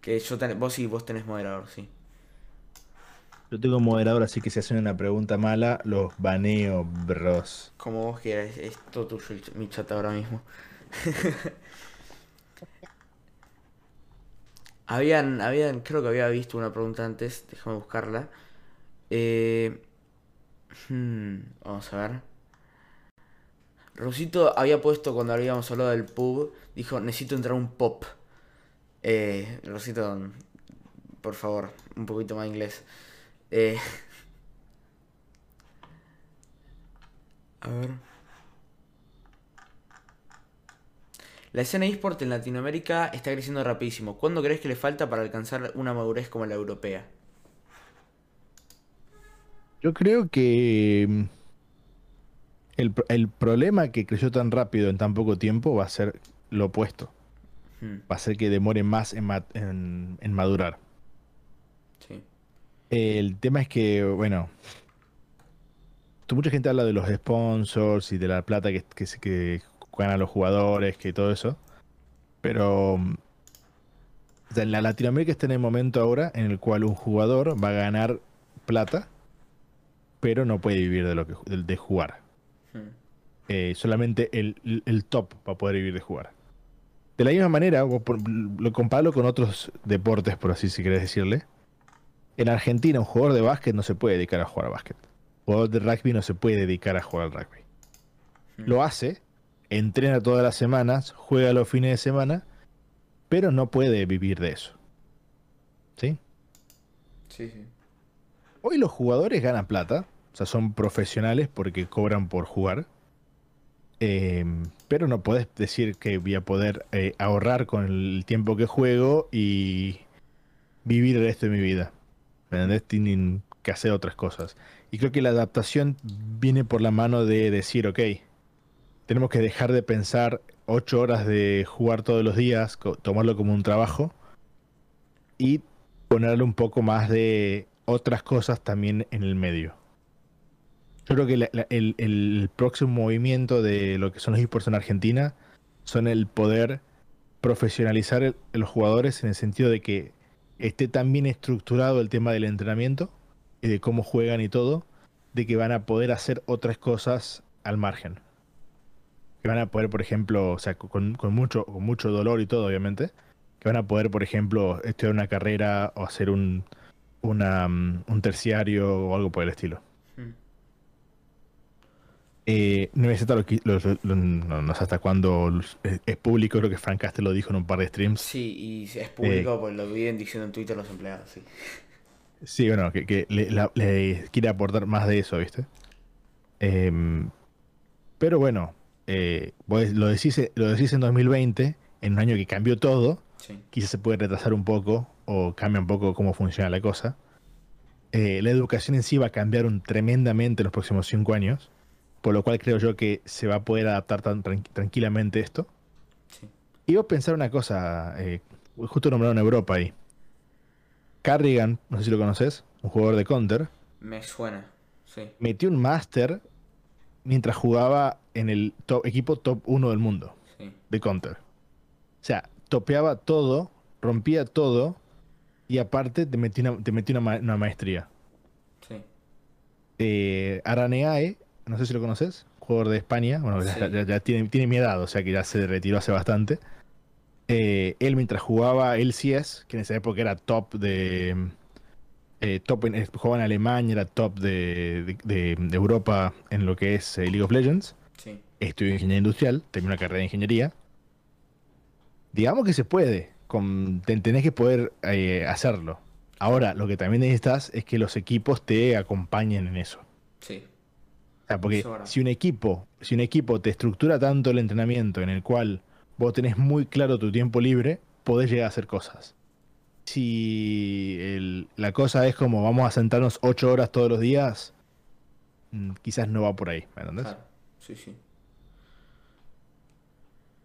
Que yo vos sí, vos tenés moderador, sí. Yo tengo moderador, así que si hacen una pregunta mala, los baneo, bros. Como vos quieras, es todo tuyo mi chat ahora mismo. *laughs* habían, habían, creo que había visto una pregunta antes, déjame buscarla. Eh, hmm, vamos a ver. Rosito había puesto cuando habíamos hablado del pub, dijo, necesito entrar un pop. Eh, Rosito, por favor, un poquito más inglés. Eh, *laughs* a ver. La escena eSport en Latinoamérica está creciendo rapidísimo. ¿Cuándo crees que le falta para alcanzar una madurez como la europea? Yo creo que mm, el, problema que creció tan rápido en tan poco tiempo va a ser lo opuesto. Hmm. Va a ser que demore más en, en madurar. Sí. El tema es que, bueno, mucha gente habla de los sponsors y de la plata que, que, que ganan los jugadores, que todo eso. Pero en la Latinoamérica está en el momento ahora en el cual un jugador va a ganar plata, pero no puede vivir de lo que de, jugar. Hmm. Eh, solamente el, top va a poder vivir de jugar. De la misma manera, lo comparo con otros deportes, por así si querés decirle. En Argentina, un jugador de básquet no se puede dedicar a jugar a básquet. Un jugador de rugby no se puede dedicar a jugar al rugby. Hmm. Lo hace, entrena todas las semanas, juega los fines de semana, pero no puede vivir de eso. ¿Sí? Sí, sí. Hoy los jugadores ganan plata, o sea, son profesionales porque cobran por jugar. Em, pero no puedes decir que voy a poder eh, ahorrar con el tiempo que juego y vivir el resto de mi vida. ¿Me entendés? Tienen que hacer otras cosas. Y creo que la adaptación viene por la mano de decir, ok, tenemos que dejar de pensar ocho horas de jugar todos los días, tomarlo como un trabajo y ponerle un poco más de otras cosas también en el medio. Yo creo que el, próximo movimiento de lo que son los esports en Argentina son el poder profesionalizar los jugadores en el sentido de que esté tan bien estructurado el tema del entrenamiento y de cómo juegan y todo, de que van a poder hacer otras cosas al margen que van a poder, por ejemplo, o sea, con, mucho, con mucho dolor y todo, obviamente, que van a poder, por ejemplo, estudiar una carrera o hacer un, una, mm, un terciario o algo por el estilo. Hmm. Eh, no, sé hasta cuándo es, público, creo que Frank Castle lo dijo en un par de streams. Sí, y es público, pues lo vienen diciendo en Twitter los empleados, sí. Sí, bueno, que, le, quiere aportar más de eso, ¿viste? Em, pero bueno, eh, lo, decís, lo decís en 2020, en un año que cambió todo, quizás se puede retrasar un poco o cambia un poco cómo funciona la cosa. Eh, la educación en sí va a cambiar un, tremendamente en los próximos cinco años, por lo cual creo yo que se va a poder adaptar tan tranquilamente esto. Y voy a pensar una cosa, eh, justo nombraron Europa ahí. Carrigan, no sé si lo conoces, un jugador de Counter. Me suena, sí. Metió un máster mientras jugaba en el equipo top 1 del mundo de Counter. O sea, topeaba todo, rompía todo y aparte te metí una, te una, maestría. Sí. Eh, Araneae, no sé si lo conoces, jugador de España, bueno, ya, tiene, tiene mi edad, o sea que ya se retiró hace bastante. Eh, él mientras jugaba LCS, que en esa época era top de, eh, top en, jugaba en Alemania, era top de, Europa en lo que es eh, League of Legends. Sí. Estudió ingeniería industrial, terminó una carrera de ingeniería. Digamos que se puede, con, tenés que poder eh, hacerlo. Ahora, lo que también necesitas es que los equipos te acompañen en eso. Sí. O sea, porque si un equipo, si un equipo te estructura tanto el entrenamiento en el cual vos tenés muy claro tu tiempo libre, podés llegar a hacer cosas si la cosa es como vamos a sentarnos ocho horas todos los días, mm, quizás no va por ahí, ¿me entiendes? sí, sí.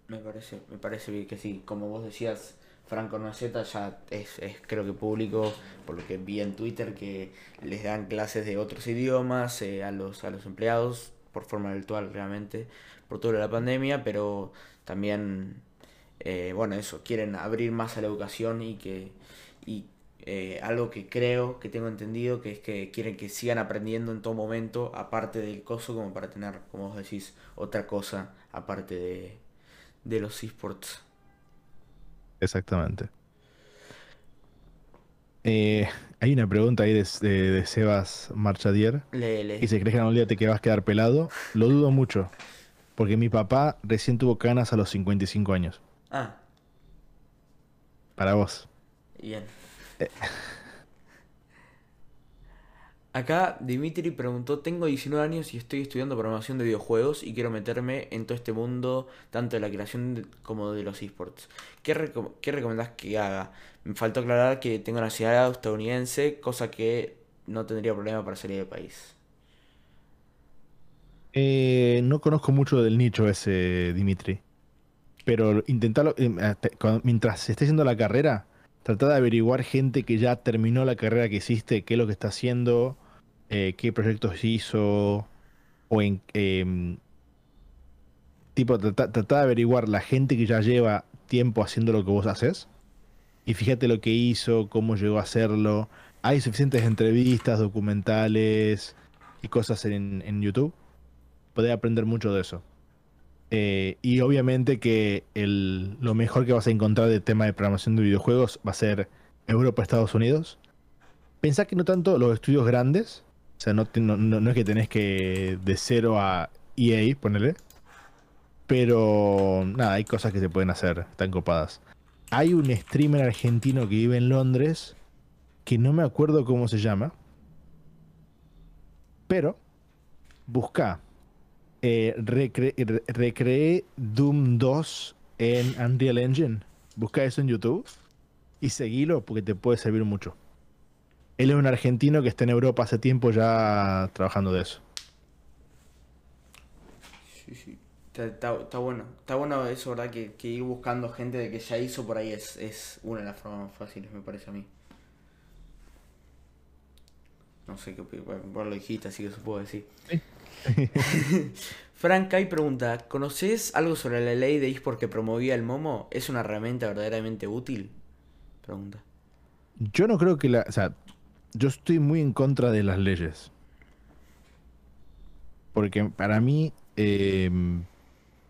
Me parece, me parece bien que sí. Como vos decías, Franco Naceta ya es, es, creo que público, por lo que vi en Twitter, que les dan clases de otros idiomas eh, a, los, a los empleados por forma virtual realmente, por toda la pandemia, pero también, eh, bueno, eso, quieren abrir más a la educación y que y eh, algo que creo, que tengo entendido, que es que quieren que sigan aprendiendo en todo momento, aparte del coso, como para tener, como vos decís, otra cosa aparte de, de los esports. Exactamente. Eh, hay una pregunta ahí de, de, Sebas Marchadier. Y si crees que un día te que vas a quedar pelado, lo dudo mucho. Porque mi papá recién tuvo canas a los 55 años. Ah. Para vos. Bien. Acá Dimitri preguntó, tengo 19 años y estoy estudiando programación de videojuegos y quiero meterme en todo este mundo, tanto de la creación como de los esports. ¿Qué, recomendás que haga? Me faltó aclarar que tengo nacionalidad estadounidense, cosa que no tendría problema para salir del país. Eh, no conozco mucho del nicho ese, Dimitri. Pero intentarlo, eh, mientras se esté haciendo la carrera, trata de averiguar gente que ya terminó la carrera que hiciste, qué es lo que está haciendo, eh, qué proyectos hizo, o en... Em, tipo, trata, de averiguar la gente que ya lleva tiempo haciendo lo que vos haces. Y fíjate lo que hizo, cómo llegó a hacerlo. Hay suficientes entrevistas, documentales y cosas en, en YouTube. Podés aprender mucho de eso. Eh, y obviamente que lo mejor que vas a encontrar de tema de programación de videojuegos va a ser Europa, Estados Unidos. Pensá que no tanto los estudios grandes, o sea, no, no, es que tenés que de cero a EA, ponele. Pero nada, hay cosas que se pueden hacer, están copadas. Hay un streamer argentino que vive en Londres, que no me acuerdo cómo se llama. Pero, busca eh, recreé Doom 2 en Unreal Engine. Busca eso en YouTube y seguilo porque te puede servir mucho. Él es un argentino que está en Europa hace tiempo ya trabajando de eso. Sí, sí. Está, bueno. Está bueno eso, ¿verdad? Que, ir buscando gente de que ya hizo por ahí es, es una de las formas más fáciles, me parece a mí. No sé qué vos lo dijiste, así que eso puedo decir. *laughs* Frank Kai pregunta, ¿conoces algo sobre la ley de eSport que promovía el Momo? ¿Es una herramienta verdaderamente útil? Pregunta. Yo no creo que la... O sea, yo estoy muy en contra de las leyes. Porque para mí... Em,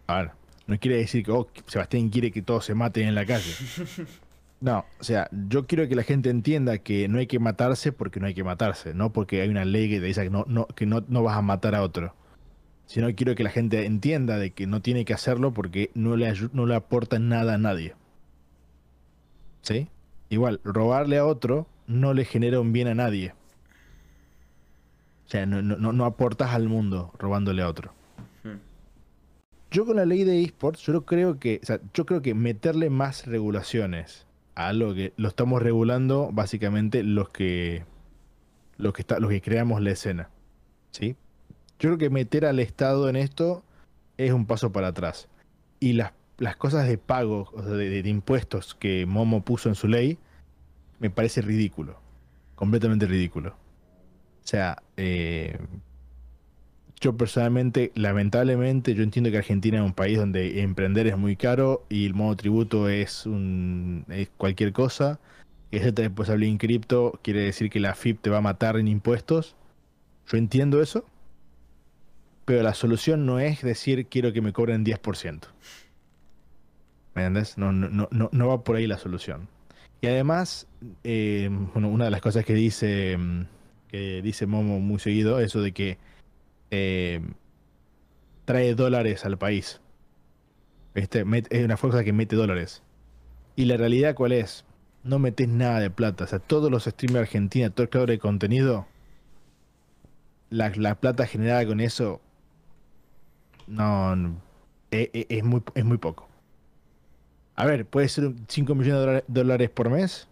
a ver, no quiere decir que oh, Sebastián quiere que todos se maten en la calle. *laughs* No, o sea, yo quiero que la gente entienda que no hay que matarse porque no hay que matarse, no porque hay una ley que te dice que no, no, que no, no vas a matar a otro. Sino quiero que la gente entienda de que no tiene que hacerlo porque no le, no le aporta nada a nadie. ¿Sí? Igual, robarle a otro no le genera un bien a nadie. O sea, no, no, no aportas al mundo robándole a otro. Hmm. Yo con la ley de esports, yo creo que, o sea, yo creo que meterle más regulaciones algo que lo estamos regulando básicamente los que los que está, los que creamos la escena. ¿Sí? Yo creo que meter al Estado en esto es un paso para atrás. Y las, las cosas de pago, o de, impuestos que Momo puso en su ley, me parece ridículo. Completamente ridículo. O sea, eh, yo personalmente, lamentablemente, yo entiendo que Argentina es un país donde emprender es muy caro y el modo tributo es, un, cualquier cosa. Y ese responsable en cripto quiere decir que la FIP te va a matar en impuestos. Yo entiendo eso. Pero la solución no es decir quiero que me cobren 10%. ¿Me entiendes? No, no, no, no va por ahí la solución. Y además, eh, una de las cosas que dice, que dice Momo muy seguido, eso de que eh, trae dólares al país. Este, es una fuerza que mete dólares. Y la realidad cuál es? No metes nada de plata. O sea, todos los streamers argentinos, todo el creador de contenido, la, plata generada con eso, no, e, e, es, muy, es muy poco. A ver, ¿puede ser 5 millones de dólares por mes?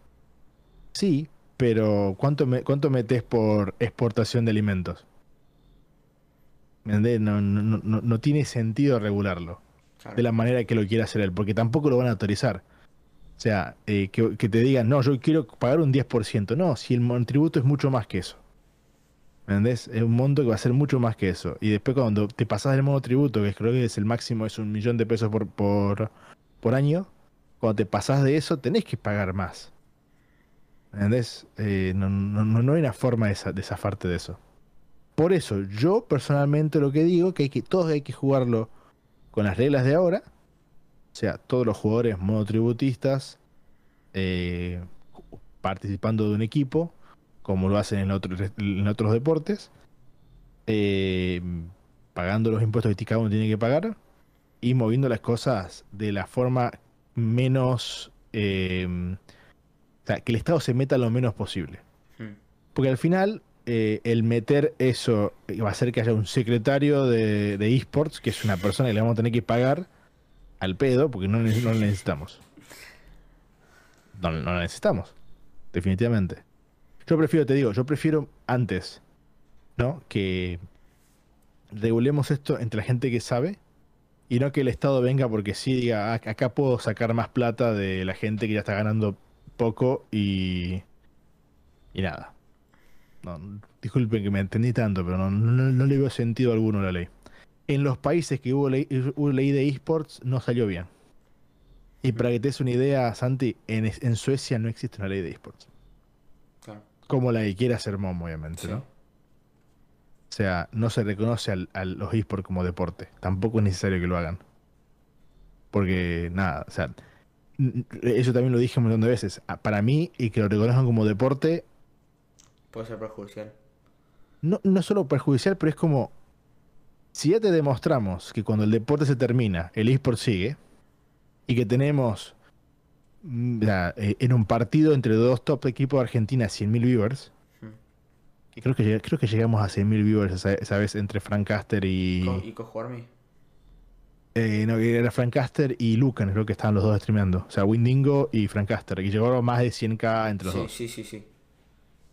Sí, pero ¿cuánto, ¿cuánto metes por exportación de alimentos? No, no, no, tiene sentido regularlo de la manera que lo quiera hacer él, porque tampoco lo van a autorizar. O sea, eh, que, te digan, no, yo quiero pagar un 10%. No, si el tributo es mucho más que eso. ¿Me entendés? Es un monto que va a ser mucho más que eso. Y después cuando te pasas del modo tributo, que creo que es el máximo, es un millón de pesos por, por, por año, cuando te pasas de eso, tenés que pagar más. ¿Me entendés? Eh, no, no, no, hay una forma de, de zafarte de eso. Por eso, yo personalmente lo que digo que hay que todos hay que jugarlo con las reglas de ahora. O sea, todos los jugadores monotributistas eh, participando de un equipo, como lo hacen en, en otros deportes, eh, pagando los impuestos que cada uno tiene que pagar y moviendo las cosas de la forma menos... Eh, o sea, que el Estado se meta lo menos posible. Hmm. Porque al final eh, el meter eso va a hacer que haya un secretario de, de esports, que es una persona que le vamos a tener que pagar al pedo, porque no, no lo necesitamos. No, no lo necesitamos, definitivamente. Yo prefiero, te digo, yo prefiero antes, ¿no? Que regulemos esto entre la gente que sabe y no que el Estado venga porque sí diga, "Ah, acá puedo sacar más plata de la gente que ya está ganando poco y... y nada. No, disculpen que me entendí tanto, pero no, no, no le veo sentido alguno a la ley. En los países que hubo ley, hubo ley de esports no salió bien. Y para que te des una idea, Santi, en, en Suecia no existe una ley de esports. Claro. Como la que quiere hacer Mom, obviamente, Sí. ¿no? O sea, no se reconoce al- a los esports como deporte. Tampoco es necesario que lo hagan. Porque, nada, o sea, eso también lo dije un montón de veces. Para mí, y que lo reconozcan como deporte, Puede ser perjudicial. no, no solo perjudicial, pero es como, si ya te demostramos que cuando el deporte se termina, el eSport sigue, y que tenemos mm, la- eh, en un partido entre dos top equipos de Argentina 100.000 viewers, y creo que, creo que llegamos a 100.000 viewers esa, esa vez entre Frank Caster y... Co- ¿Y Cojo Army? eh, no, era Frank Caster y Lucan, creo que estaban los dos streameando. O sea, Windingo y Frank Caster, y llegaron más de 100k entre los Sí, dos. sí, sí, sí.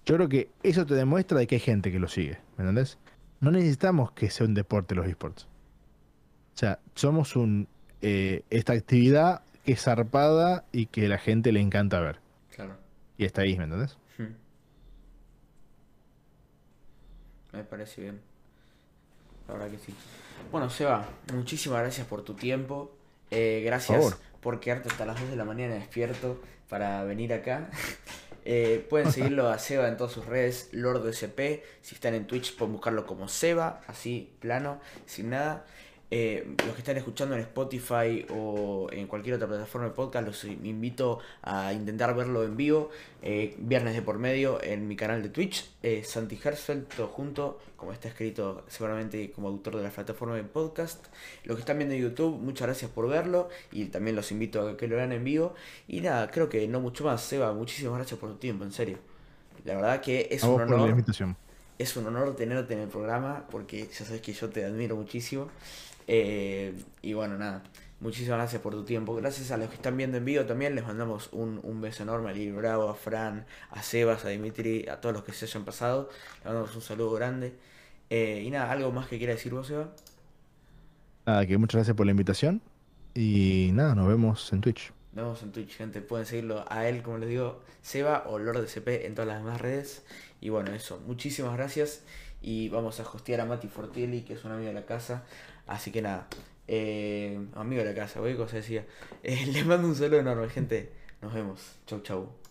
Yo creo que eso te demuestra de que hay gente que lo sigue, ¿me entendés? No necesitamos que sea un deporte los esports. O sea, somos un eh, esta actividad que es zarpada y que la gente le encanta ver. Claro. Y está ahí, ¿me entendés? Hmm. Me parece bien. La verdad que sí. Bueno, Seba, muchísimas gracias por tu tiempo. Eh, gracias favor. por quedarte hasta las 2 de la mañana despierto para venir acá. Eh, pueden seguirlo a Seba en todas sus redes, LordSP. Si están en Twitch, pueden buscarlo como Seba, así, plano, sin nada. Eh, los que están escuchando en Spotify o en cualquier otra plataforma de podcast, los invito a intentar verlo en vivo, eh, viernes de por medio, en mi canal de Twitch, eh, Santi Hersfeld, todo junto, como está escrito seguramente como autor de la plataforma de podcast. Los que están viendo en YouTube, muchas gracias por verlo y también los invito a que lo vean en vivo. Y nada, creo que no mucho más, Seba, muchísimas gracias por tu tiempo, en serio. La verdad que es a un honor es un honor tenerte en el programa porque ya sabes que yo te admiro muchísimo. Eh, y bueno, nada, muchísimas gracias por tu tiempo. Gracias a los que están viendo en vivo también. Les mandamos un, un beso enorme a Lili Bravo, a Fran, a Sebas, a Dimitri, a todos los que se hayan pasado. Les mandamos un saludo grande. Eh, y nada, ¿algo más que quiera decir vos, Seba? Nada, que muchas gracias por la invitación. Y nada, nos vemos en Twitch. Nos vemos en Twitch, gente. Pueden seguirlo a él, como les digo, Seba o Lord CP en todas las demás redes. Y bueno, eso. Muchísimas gracias. Y vamos a hostear a Mati Fortelli, que es un amigo de la casa. Así que nada. eh, amigo de la casa, güey, cosa decía. Eh, *laughs* les mando un saludo enorme, gente. Nos vemos. Chau, chau.